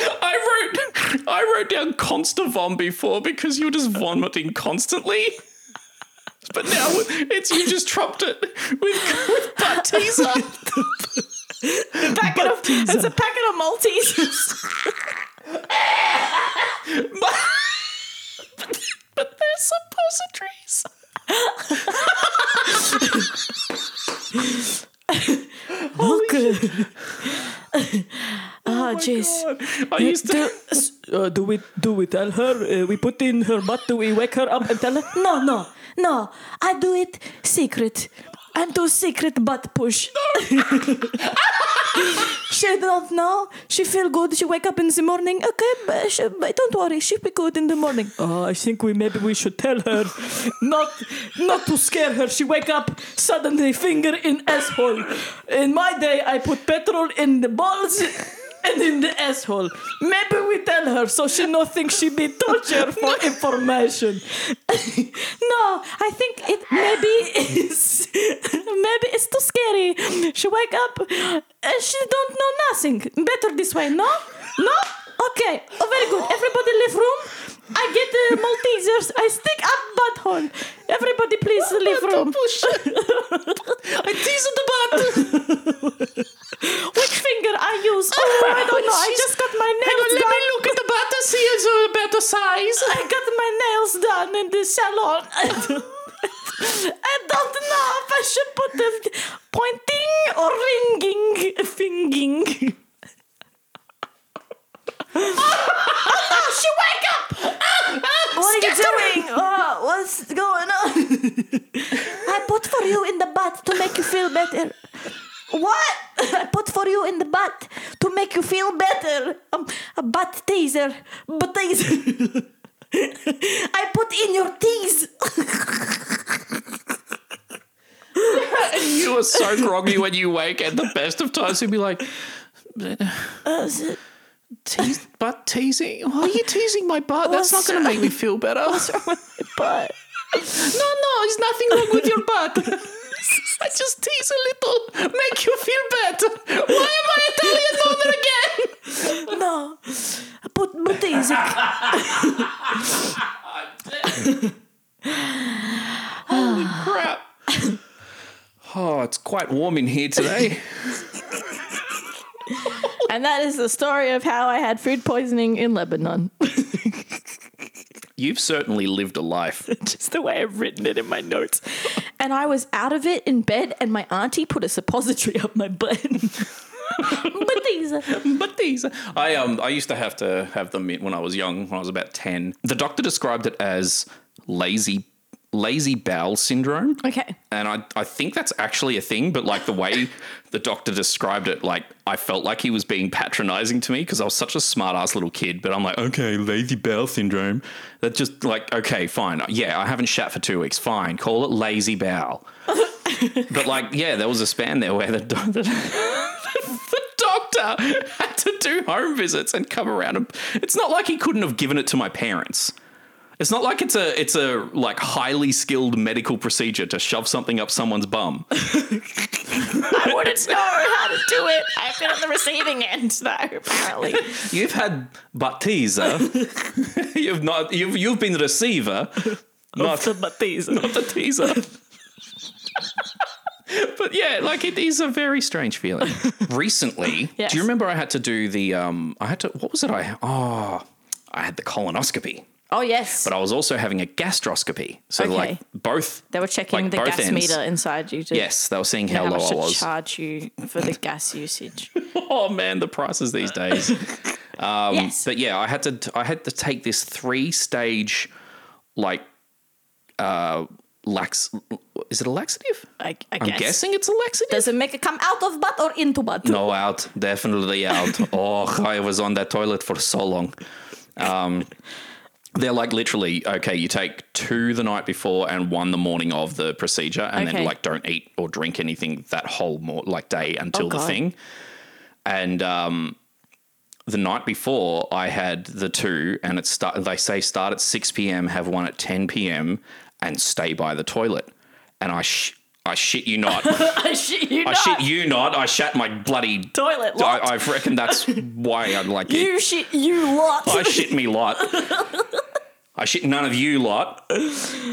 I wrote I wrote down Constavom before because you were just vomiting constantly. But now it's you just trumped it with, with butt teaser. packet of, it's a packet of Maltesers. but they're suppositories. oh jeez. I used to do, uh, do we do we tell her uh, we put in her butt do we wake her up and tell her no no no. I do it secret Do secret butt push. She don't know. She feel good. She wake up in the morning. Okay but, she, but don't worry. She be good in the morning. Oh I think we maybe we should tell her not not to scare her. She wake up suddenly finger in asshole. In my day I put petrol in the balls and in the asshole. Maybe we tell her so she no think she be tortured for information. no, I think it maybe is maybe it's too scary. She wake up and she don't know nothing. Better this way, no? No? Okay. Oh, very good. Everybody leave room. I get the Maltesers. I stick up butthole. Everybody please leave room. I teased the butt. Which finger I use? Oh, I don't know. I just got my nails Let done. me look at the butt to see it's a better size. I got my nails done in the salon. I don't know if I should put the pointing or ringing finging. She wake up! what are you doing? Oh, what's going on? I put for you in the butt to make you feel better. What? I put for you in the butt to make you feel better. Um, a butt teaser. Butt teaser. I put in your teeth. You are so groggy when you wake. At the best of times, you'd be like, Uh, Tease, butt teasing? Why are you teasing my butt? That's not going to make me feel better. What's wrong with my butt? No, no, there's nothing wrong with your butt. I just tease a little, make you feel better. Why am I Italian mother again? No. Put Butesic. Crap. Oh, it's quite warm in here today. And that is the story of how I had food poisoning in Lebanon. You've certainly lived a life. Just the way I've written it in my notes. And I was out of it in bed, and my auntie put a suppository up my butt. Butesic. But these, I um, I used to have to have them when I was young, when I was about ten. The doctor described it as lazy, lazy bowel syndrome. okay. And I, I think that's actually a thing, but like the way the doctor described it, like I felt like he was being patronizing to me because I was such a smart ass little kid. But I'm like, okay, lazy bowel syndrome. That just like, okay, fine. Yeah, I haven't shat for two weeks. Fine. Call it lazy bowel. but like, yeah, there was a span there where the, the, the doctor had to do home visits and come around. And, it's not like he couldn't have given it to my parents. It's not like it's a it's a like highly skilled medical procedure to shove something up someone's bum. I wouldn't know how to do it. I've been on the receiving end, though, apparently. You've had butt teaser. you've not you've you've been the receiver, not The Butesic. not the teaser. but yeah, like it is a very strange feeling. Recently, Yes. do you remember I had to do the um I had to what was it I oh I had the colonoscopy. Oh yes. But I was also having a gastroscopy. So Okay. like both they were checking like the gas ends. meter inside you to Yes, they were seeing how how low much I to was. charge you for the gas usage. Oh man, the prices these days. yes. But yeah, I had to I had to take this three stage like uh lax is it a laxative? I, I I'm guess. guessing it's a laxative. Does it make it come out of butt or into butt? No, out. Definitely out. oh, I was on that toilet for so long. Um, they're like literally okay. You take two the night before and one the morning of the procedure, and Okay. then like don't eat or drink anything that whole more like day until Oh, the thing. And um, the night before, I had the two, and it start. They say start at six p.m., have one at ten p.m., and stay by the toilet. And I, sh- I shit you not. I shit you I not. shit you not. I shat my bloody Toilet lot. I, I reckon that's why I'm like it. you shit you lot. I shit me lot. I shit none of you lot.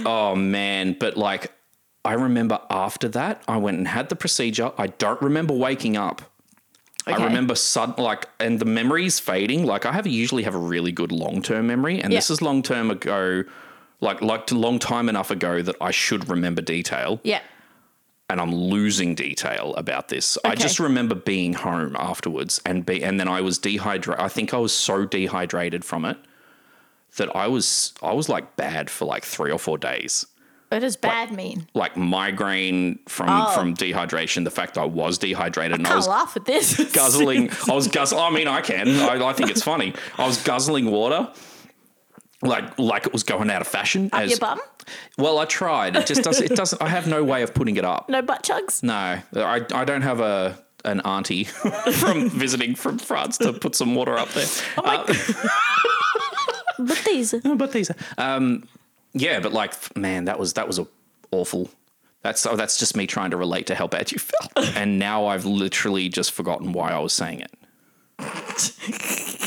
Oh man, but like I remember after that, I went and had the procedure. I don't remember waking up. I remember sudden like, and the memory's fading. Like I have usually have a really good long term memory, and this is long term ago, like like long time enough ago that I should remember detail yeah. And I'm losing detail about this. I just remember being home afterwards and be and then I was dehydrated. I think I was so dehydrated from it that I was I was like bad for like 3 or 4 days. What does bad mean? Like migraine from Oh. from dehydration, the fact I was dehydrated and I was laugh at this. guzzling I was guzzling I mean I can. I, I think it's funny. I was guzzling water like like it was going out of fashion Up your bum? well I tried it just does it doesn't I have no way of putting it up No butt chugs? no, I, I don't have a an auntie from visiting from France to put some water up there. Uh, But these. but these, um, yeah, but like, man, that was that was a awful. That's oh, that's just me trying to relate to how bad you felt, and now I've literally just forgotten why I was saying it.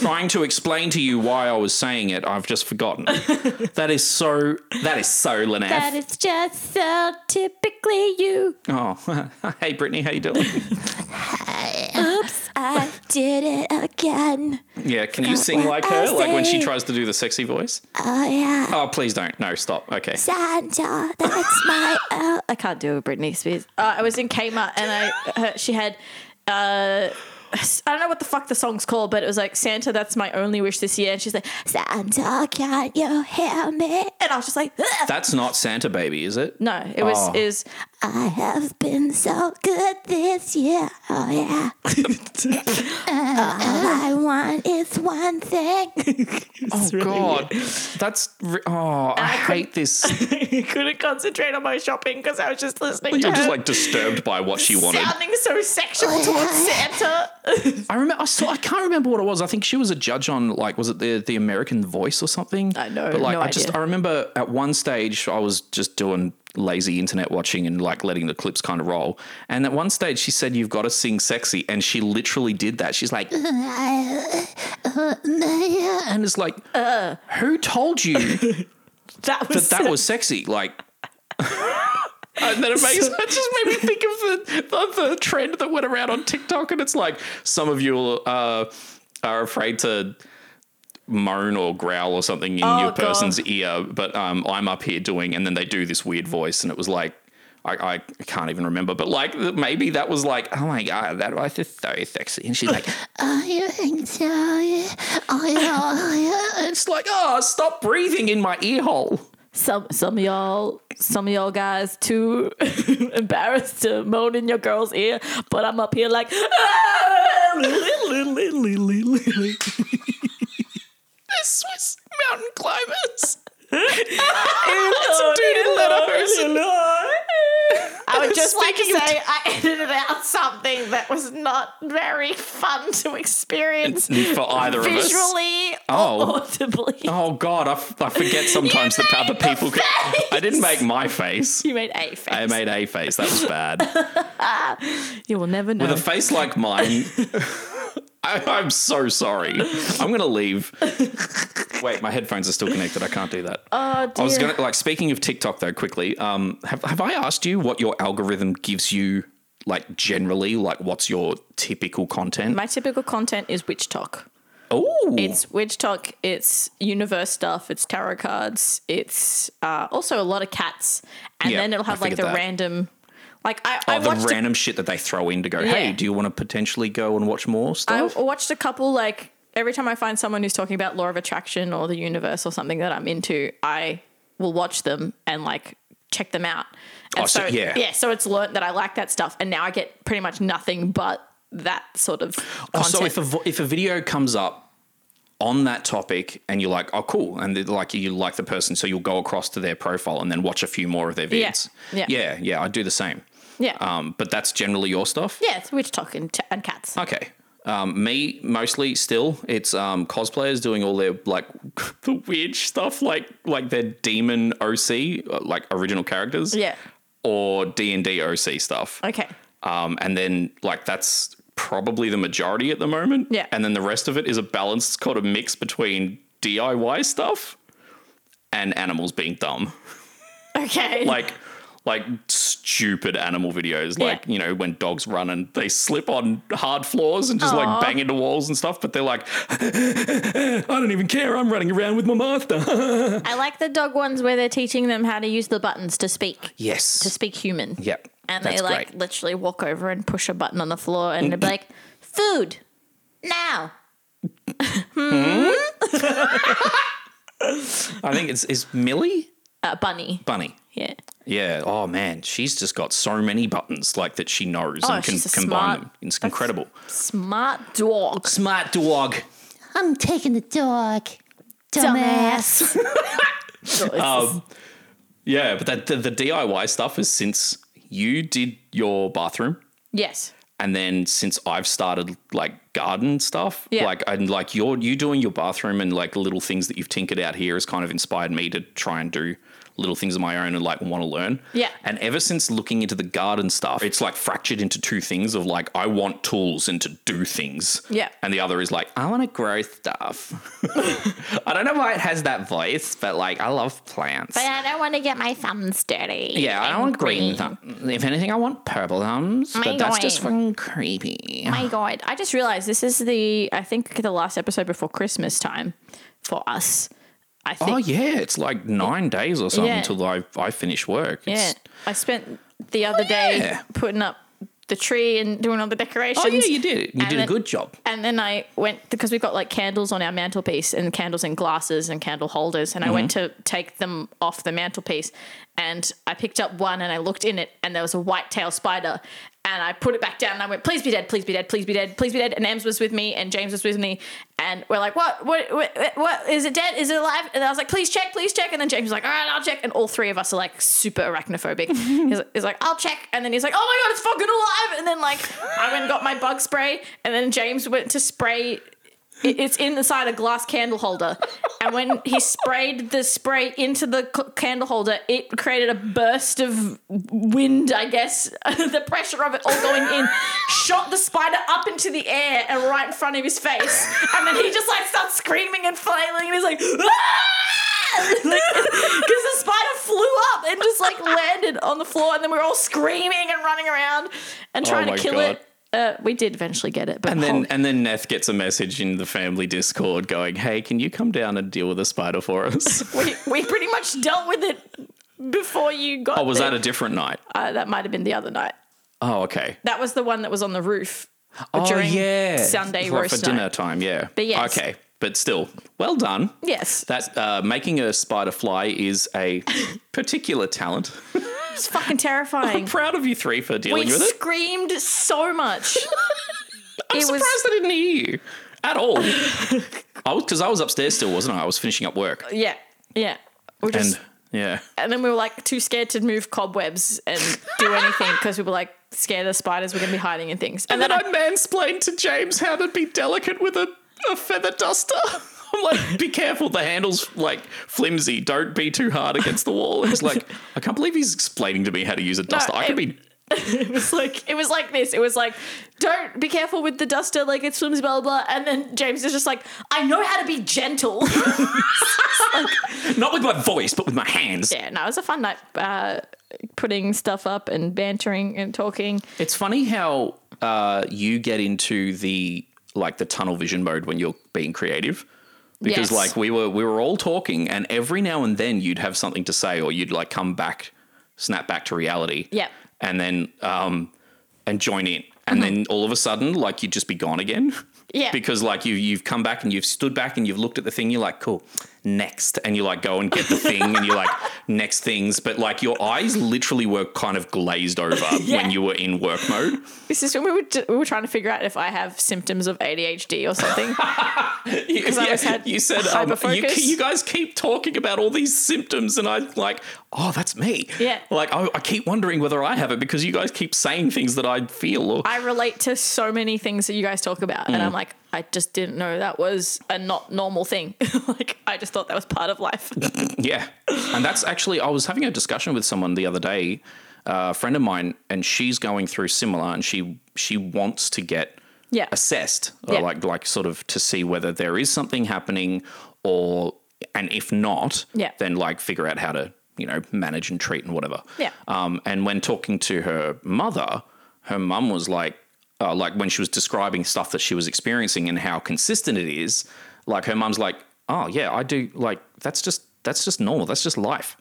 trying to explain to you why I was saying it, I've just forgotten. that is so. That is so Lynette. That is just so typically you. oh, hey Britney, how you doing? Oops, I did it again. Yeah, can you sing like her? Like when she tries to do the sexy voice? Oh yeah. Oh, please don't. No, stop. Okay. Santa, that's my. Uh, I can't do a Britney Spears. Uh, I was in Kmart and I her, she had. Uh, I don't know what the fuck the song's called, but it was like Santa, that's my only wish this year. And she's like, Santa, can you hear me? And I was just like, "Ugh." That's not Santa Baby, is it? no, it was Oh. is I have been so good this year. Oh yeah. All I want is one thing. Oh God, that's re- oh, I hate this. I couldn't concentrate on my shopping because I was just listening to You're just like disturbed by what she wanted. sounding so sexual towards Santa. I remember. I saw. I can't remember what it was. I think she was a judge on like was it the the American Voice or something? I know, but like no I just. I remember at one stage I was just doing lazy internet watching and like letting the clips kind of roll. And at one stage she said you've got to sing sexy, and she literally did that. She's like, and it's like, who told you That was that that was sexy. Like, and then it makes that just made me think of the, the the trend that went around on TikTok, and it's like some of you uh, are afraid to moan or growl or something in Oh, your God. person's ear, but um, I'm up here doing, and then they do this weird voice, and it was like. I, I can't even remember, but like maybe that was like, oh my god, that was just so sexy. And she's like, so? Oh. It's like, oh, stop breathing in my ear hole. some some of y'all some of y'all guys too embarrassed to moan in your girl's ear, but I'm up here like Swiss mountain climbers. That's a dude in Lederhosen. I would just like to say I edited out something that was not very fun to experience For either of us. visually Oh. or audibly. Oh God, I, f- I forget sometimes that other made the people. Can, I didn't make my face. You made a face. I made a face. That was bad. you will never know. With a face like mine, I, I'm so sorry. I'm gonna leave. Wait, my headphones are still connected. I can't do that. Oh dear. I was gonna like speaking of TikTok though. Quickly, um, have have I asked you what your algorithm gives you? Like generally, like what's your typical content? My typical content is witch talk. Oh, It's witch talk. It's universe stuff. It's tarot cards. It's uh, also a lot of cats, and Yeah, then it'll have like the that. random, like I, oh, I oh, the watched a random shit that they throw in to go. Hey, do you want to potentially go and watch more stuff? I watched a couple like every time I find someone who's talking about law of attraction or the universe or something that I'm into, I will watch them and like check them out. And Oh, so- yeah. yeah. So it's learnt that I like that stuff, and now I get pretty much nothing but that sort of Oh, content. so if a if a video comes up on that topic and you're like, oh, cool, and like you like the person, so you'll go across to their profile and then watch a few more of their Yeah. vids. Yeah. yeah, yeah. I do the same. Yeah, Um, but that's generally your stuff. yeah, it's witch talk and, and cats. Okay. Um, me mostly still it's um, cosplayers doing all their like the weird stuff like like their demon OC uh, like original characters Yeah. or D and D OC stuff Okay. um, and then like that's probably the majority at the moment Yeah. and then the rest of it is a balance it's called a mix between DIY stuff and animals being dumb Okay. like like stupid animal videos like Yeah. you know when dogs run and they slip on hard floors and just like bang into walls and stuff but they're like i don't even care. I'm running around with my master. I like the dog ones where they're teaching them how to use the buttons to speak, Yes, to speak human. yep. And that's they like great. literally walk over and push a button on the floor and they're like, food, now. i think it's is millie? Uh, bunny. bunny. Yeah. Yeah oh man she's just got so many buttons like that she knows Oh, and can combine smart- them it's incredible Smart dog. smart dog I'm taking the dog. Dumbass. um, yeah but that the, the diy stuff is since you did your bathroom Yes. and then since I've started like garden stuff, Yeah. like and like you're you doing your bathroom and like little things that you've tinkered out here has kind of inspired me to try and do little things of my own and like want to learn. Yeah. And ever since looking into the garden stuff, it's like fractured into two things of like I want tools and to do things. Yeah. And the other is like I want to grow stuff. I don't know why it has that voice, but like I love plants. But I don't want to get my thumbs dirty. yeah, I don't want green thumbs. If anything, I want purple thumbs. My But that's just fucking creepy. My God. I just realized this is the, I think, the last episode before Christmas time for us. I think. Oh yeah, it's like nine days or something Yeah. until I I finish work. Yeah. I spent the other day yeah. putting up the tree and doing all the decorations. oh yeah, you did. You And did a then- good job. And then I went because we've got like candles on our mantelpiece and candles in glasses and candle holders. And I went Mm-hmm. to take them off the mantelpiece and I picked up one and I looked in it and there was a white tail spider. And I put it back down and I went, please be dead, please be dead, please be dead, please be dead. And Ems was with me and James was with me. And we're like, what, what, what, what is it dead? Is it alive? And I was like, please check, please check. And then James was like, all right, I'll check. And all three of us are like super arachnophobic. he's, he's like, I'll check. And then he's like, oh my God, it's fucking alive. And then like, I went and got my bug spray. And then James went to spray it's inside a glass candle holder. And when he sprayed the spray into the c- candle holder, it created a burst of wind, I guess. the pressure of it all going in shot the spider up into the air and right in front of his face. And then he just like starts screaming and flailing and he's like, ah! because the spider flew up and just like landed on the floor, and then we were all screaming and running around and oh trying Oh to kill God. it. Uh, we did eventually get it, but And then and then Neth gets a message in the family Discord going, "Hey, can you come down and deal with the spider for us?" we, we pretty much dealt with it before you got oh, was there. that a different night? uh, that might have been the other night. Oh, okay. That was the one that was on the roof Oh during yeah, Sunday for, roast for dinner night. time. Yeah. But yes. Okay, but still, well done. Yes, That uh, making a spider fly is a particular talent. it's fucking terrifying. I'm proud of you three for dealing we with it. screamed so much. I'm it was- surprised I didn't hear you at all. I was because I was upstairs still, wasn't I? I was finishing up work, yeah, yeah. We just and yeah, and then we were like too scared to move cobwebs and do anything because we were like scared the spiders were going to be hiding in things. and then I mansplained to James how to be delicate with a, a feather duster. I'm like, be careful, the handle's like flimsy. Don't be too hard against the wall. He's like, I can't believe he's explaining to me how to use a duster. I could be it was like it was like this. It was like, don't be careful with the duster, like it swims, blah blah. blah. And then James is just like, I know how to be gentle. Not with my voice, but with my hands. yeah, no, it was a fun night. Uh, putting stuff up and bantering and talking. It's funny how uh, you get into the like the tunnel vision mode when you're being creative. Because Yes. like we were we were all talking and every now and then you'd have something to say or you'd like come back snap back to reality. Yeah. And then um and join in. And then all of a sudden like you'd just be gone again. Yeah. Because like you you've come back and you've stood back and you've looked at the thing, you're like, cool, next. And you like go and get the thing and you're like, next things. But like your eyes literally were kind of glazed over Yeah. when you were in work mode. This is when we were, we were trying to figure out if I have symptoms of ADHD or something. You, I always had you said um, you, you guys keep talking about all these symptoms, and I'm like, oh, that's me. Yeah. Like I, I keep wondering whether I have it because you guys keep saying things that I feel. Or, I relate to so many things that you guys talk about, and I'm like, I just didn't know that was a not normal thing. like, I just thought that was part of life. Yeah. And that's actually, I was having a discussion with someone the other day, uh, a friend of mine, and she's going through similar and she she wants to get Yeah. assessed, or Yeah. like like sort of to see whether there is something happening or and if not, Yeah. then like figure out how to, you know, manage and treat and whatever. Yeah. Um, and when talking to her mother, her mum was like, uh, like when she was describing stuff that she was experiencing and how consistent it is, like her mum's like, oh yeah, I do like that's just that's just normal. That's just life.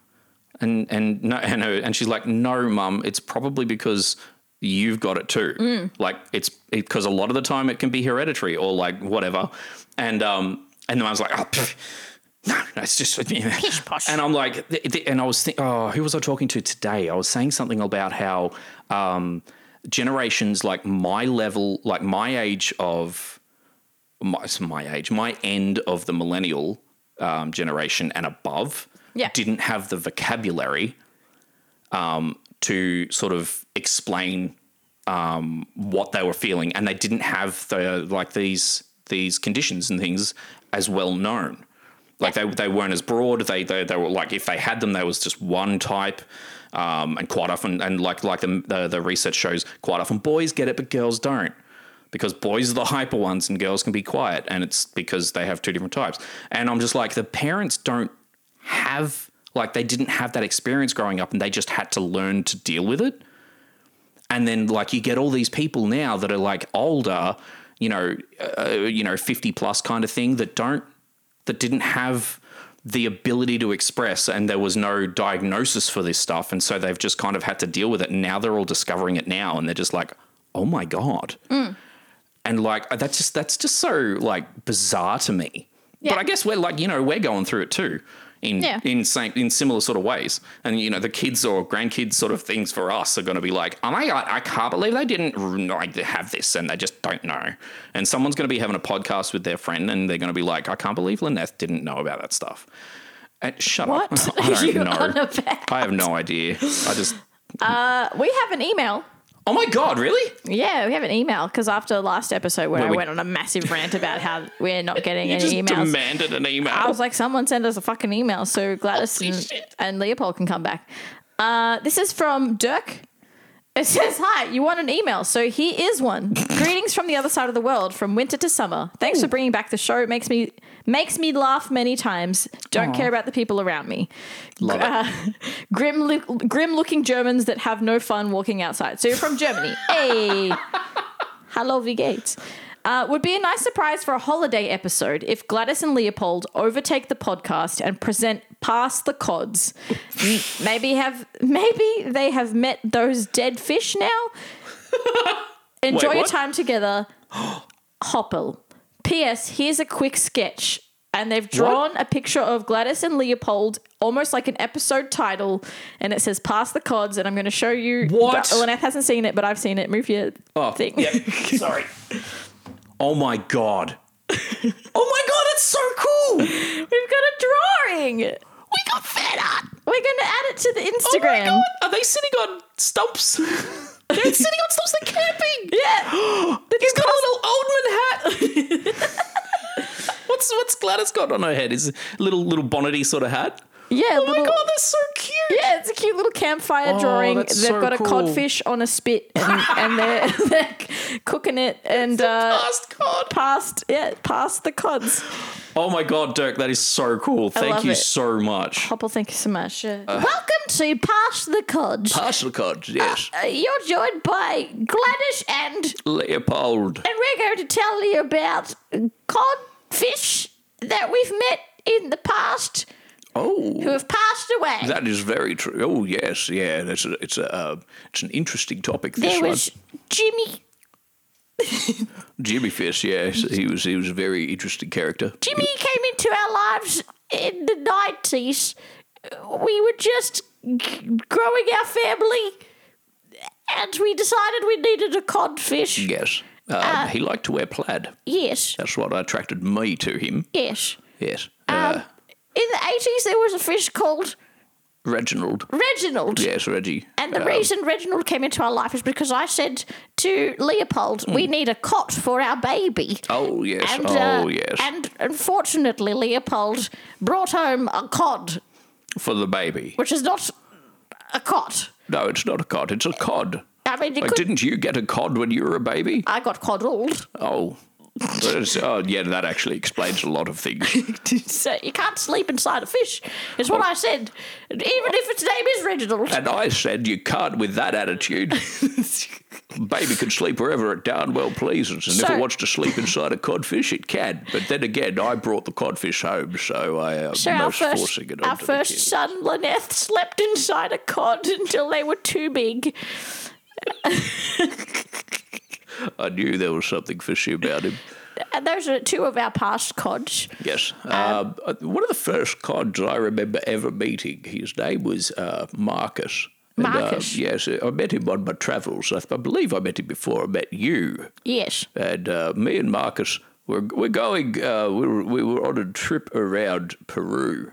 And and no and her, and she's like, no, mum, it's probably because you've got it too. Like it's because a lot of the time it can be hereditary or like whatever. And um and the mum's like, oh. pff, no, no, it's just pish posh. And I'm like, and I was thinking, oh, who was I talking to today? I was saying something about how um, generations like my level, like my age of my, my age, my end of the millennial um, generation and above, Yeah. didn't have the vocabulary um, to sort of explain um, what they were feeling, and they didn't have the like these these conditions and things as well known. Like they, they weren't as broad. They, they they were like if they had them, there was just one type. Um, and quite often, and like like the, the the research shows, quite often boys get it, but girls don't, because boys are the hyper ones and girls can be quiet, and it's because they have two different types. And I'm just like the parents don't have like they didn't have that experience growing up, and they just had to learn to deal with it and then like you get all these people now that are like older, you know, uh, you know, fifty plus kind of thing that don't that didn't have the ability to express, and there was no diagnosis for this stuff, and so they've just kind of had to deal with it. And now they're all discovering it now, and they're just like, oh my god, mm. and like uh, that's just that's just so like bizarre to me. Yeah. But I guess we're like you know we're going through it too. In, Yeah. in same in similar sort of ways, and you know the kids or grandkids sort of things for us are going to be like, oh my god, I can't believe they didn't like have this, and they just don't know. And someone's going to be having a podcast with their friend, and they're going to be like, I can't believe Lynette didn't know about that stuff. And shut What up, I don't know. I have no idea. I just, Uh, we have an email. Oh my god, really? Yeah, we have an email because after last episode where I we- went on a massive rant about how we're not getting You any just emails. demanded an email. I was like, someone send us a fucking email so Gladys Holy and, shit. and Leopold can come back. Uh, this is from Dirk. It says, Hi, you want an email? So here is one. Greetings from the other side of the world, from winter to summer. Thanks for bringing back the show. It makes me makes me laugh many times. Don't care about the people around me. Love it. Uh, grim, grim looking Germans that have no fun walking outside. So you're from Germany. Hey. Hello, wie geht's? Uh, would be a nice surprise for a holiday episode if Gladys and Leopold overtake the podcast and present past the cods. Maybe have maybe they have met those dead fish now. Enjoy your time together, Hoppel. P.S. Here's a quick sketch. And they've drawn a picture of Gladys and Leopold, almost like an episode title, and it says "Pass the Cods." And I'm going to show you. What? Lynette hasn't seen it, but I've seen it. Move your Oh, thing. yep. Sorry. Oh my god. Oh my god, it's so cool. We've got a drawing. We got fan art. We're going to add it to the Oh my Instagram. god, are they sitting on stumps? They're sitting on stumps. They're camping. yeah. He's got a little Oldman hat. what's what's Gladys got on her head? Is a little little bonnety sort of hat. Yeah, Oh my little, god, that's so cute. Yeah, it's a cute little campfire Oh, drawing. that's They've so got a codfish on a spit, and, and they're, they're cooking it and uh, Past cod. past yeah past the cods. Oh my god, Dirk, that is so cool. Thank you it. so much. Hoppel, thank you so much. Uh, Welcome to Pass the Codge. Pass the cods, yes. Uh, you're joined by Gladys and Leopold. and we're going to tell you about codfish that we've met in the past Oh. who have passed away. That is very true. Oh yes, yeah. That's a, it's a uh, it's an interesting topic. This there one, was Jimmy. Jimmy Fish. Yes, he was he was a very interesting character. Jimmy came into our lives in the nineties. We were just g- growing our family, and we decided we needed a codfish. Yes, um, Uh, he liked to wear plaid. Yes, That's what attracted me to him. yes. Yes, Um, uh, in the eighties, there was a fish called Reginald. Reginald. Yes, Reggie. And the Um, reason Reginald came into our life is because I said to Leopold, we need a cot for our baby. Oh yes. And, oh uh, yes. And unfortunately, Leopold brought home a cod, For the baby. which is not a cot. No, it's not a cot. It's a cod. I mean, Like, could. didn't you get a cod when you were a baby? I got coddled. Oh. Oh, yeah, that actually explains a lot of things. So you can't sleep inside a fish. Is what I said. Even if its name is Reginald. And I said you can't with that attitude. Baby can sleep wherever it darn well pleases, and if it wants to sleep inside a codfish, it can. But then again, I brought the codfish home, so I am So most first, forcing it our first son, Lynette, slept inside a cod until they were too big. I knew there was something fishy about him. And those are two of our past cods. Yes. Um, uh, one of the first cods I remember ever meeting, his name was uh, Marcus. And, uh, Marcus? yes, I met him on my travels. I, I believe I met him before I met you. Yes. and uh, me and Marcus were we're going. Uh, we were we were on a trip around Peru,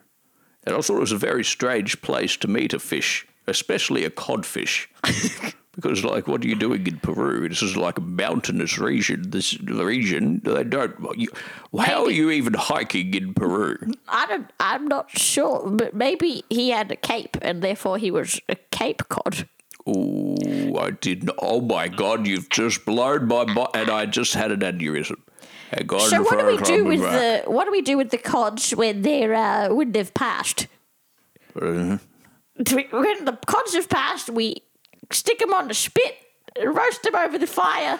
and I thought it was a very strange place to meet a fish, especially a codfish. Because, like, what are you doing in Peru? This is like a mountainous region. This region, they don't. You, how are you even hiking in Peru? I don't, I'm not sure, but maybe he had a cape and therefore he was a cape cod. Oh, I didn't. Oh my God! You've just blown my mind, and I just had an aneurysm. So what do we do with moment. the what do we do with the cods when they're uh, when they've passed? Uh, we- When the cods have passed, we stick them on the spit, roast them over the fire.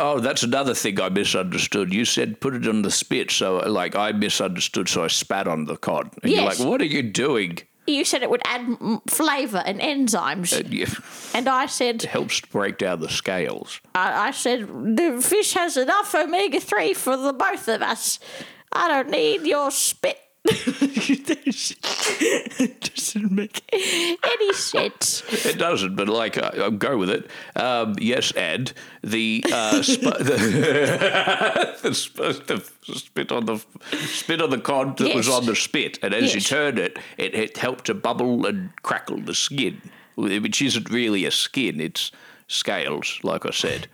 Oh, that's another thing I misunderstood. You said put it on the spit, so like I misunderstood, so I spat on the cod. And Yes. you're like, what are you doing? You said it would add flavour and enzymes, And you, and I said it helps break down the scales. I, I said the fish has enough omega three for the both of us. I don't need your spit. Doesn't make Any sense? It doesn't, but like I, I'll go with it. Um, yes, Ed. The uh, sp- the, the, sp- the spit on the spit on the cod that was on the spit, and as you turned it, it, it helped to bubble and crackle the skin, which isn't really a skin; it's scales, like I said.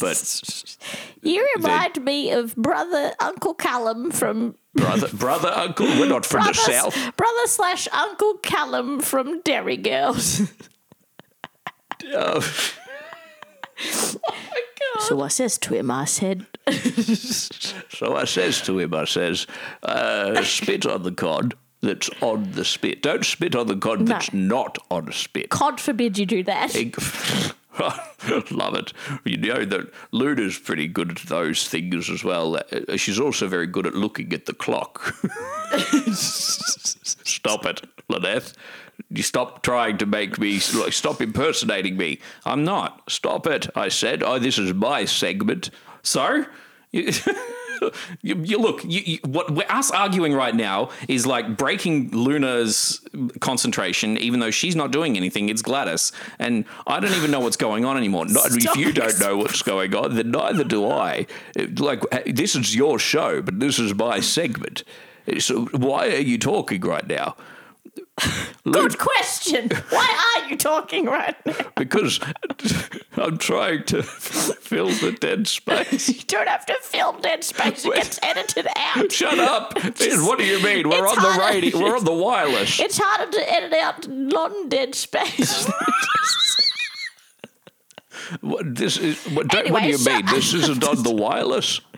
But You remind me of brother Uncle Colm from brother, brother, uncle, we're not from the south. brother slash Uncle Colm from Derry Girls. Oh my god! So I says to him, I said, So I says to him, I says, uh, spit on the cod that's on the spit. Don't spit on the cod that's not on a spit. God forbid you do that. I love it. You know that Luna's pretty good at those things as well. Uh, She's also very good at looking at the clock. stop it, Lynette. You stop trying to make me, stop impersonating me. I'm not. Stop it, I said. Oh, this is my segment. So? You, you, look, you, you, what we're us arguing right now is like breaking Luna's concentration, even though she's not doing anything. It's Gladys, and I don't even know what's going on anymore. Not, if you don't know what's going on, then neither do I. It- Like uh, this is your show, but this is my segment. So why are you talking right now? Good question. Why are you talking right now? because I'm trying to fill the dead space. You don't have to fill dead space. It gets edited out. Shut up! what do you mean? We're on the radio. We're on the wireless. It's harder to edit out non-dead space. What, this is what, don't, what do you shut mean? This isn't on the wireless.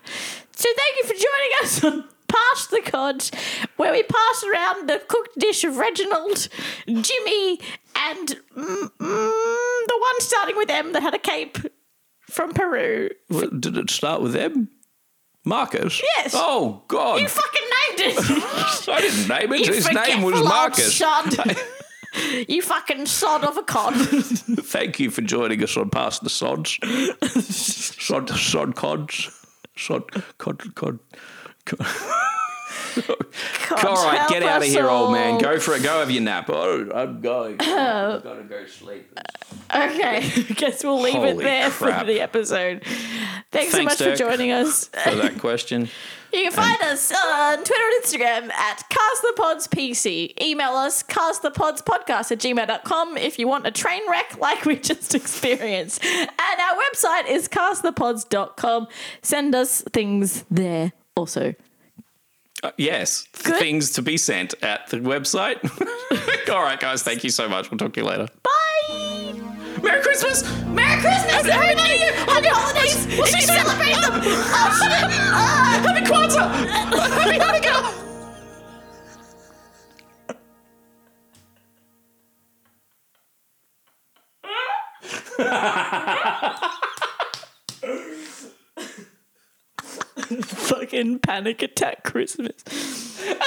So thank you for joining us on Pass the Cods, where we pass around the cooked dish of Reginald, Jimmy, and mm, mm, the one starting with M that had a cape from Peru. Did it start with M? Marcus. Yes. Oh God! You fucking named it. I didn't name it. you His name was Marcus. You fucking sod of a cod. Thank you for joining us on Past the Sods. Sod, sod cods. Sod, cod, cod. All right, get out of here, old man. Go for it. Go have your nap. Oh, I'm going. I've got to go sleep. Okay, I guess we'll leave it there crap. for the episode. Thanks, so much Dirk. for joining us. For that question. You can find us on Twitter and Instagram at CastThePodsPC. Email us castthepodspodcast at gmail.com if you want a train wreck like we just experienced. And our website is castthepods.com. Send us things there also. Uh, yes, Good. things to be sent at the website. All right, guys. Thank you so much. We'll talk to you later. Bye! Merry Christmas. Merry Christmas, everybody! Happy holidays! We'll see you soon. celebrate them! Oh, shit! Ah! Happy Kwanzaa. Happy Hanukkah. Fucking panic attack Christmas. I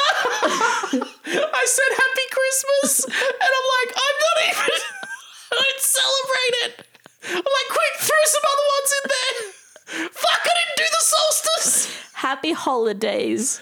said Happy Christmas, and I'm like, I'm not even. I didn't celebrate it. I'm like, quick, throw some other ones in there. Fuck, I didn't do the solstice. Happy holidays.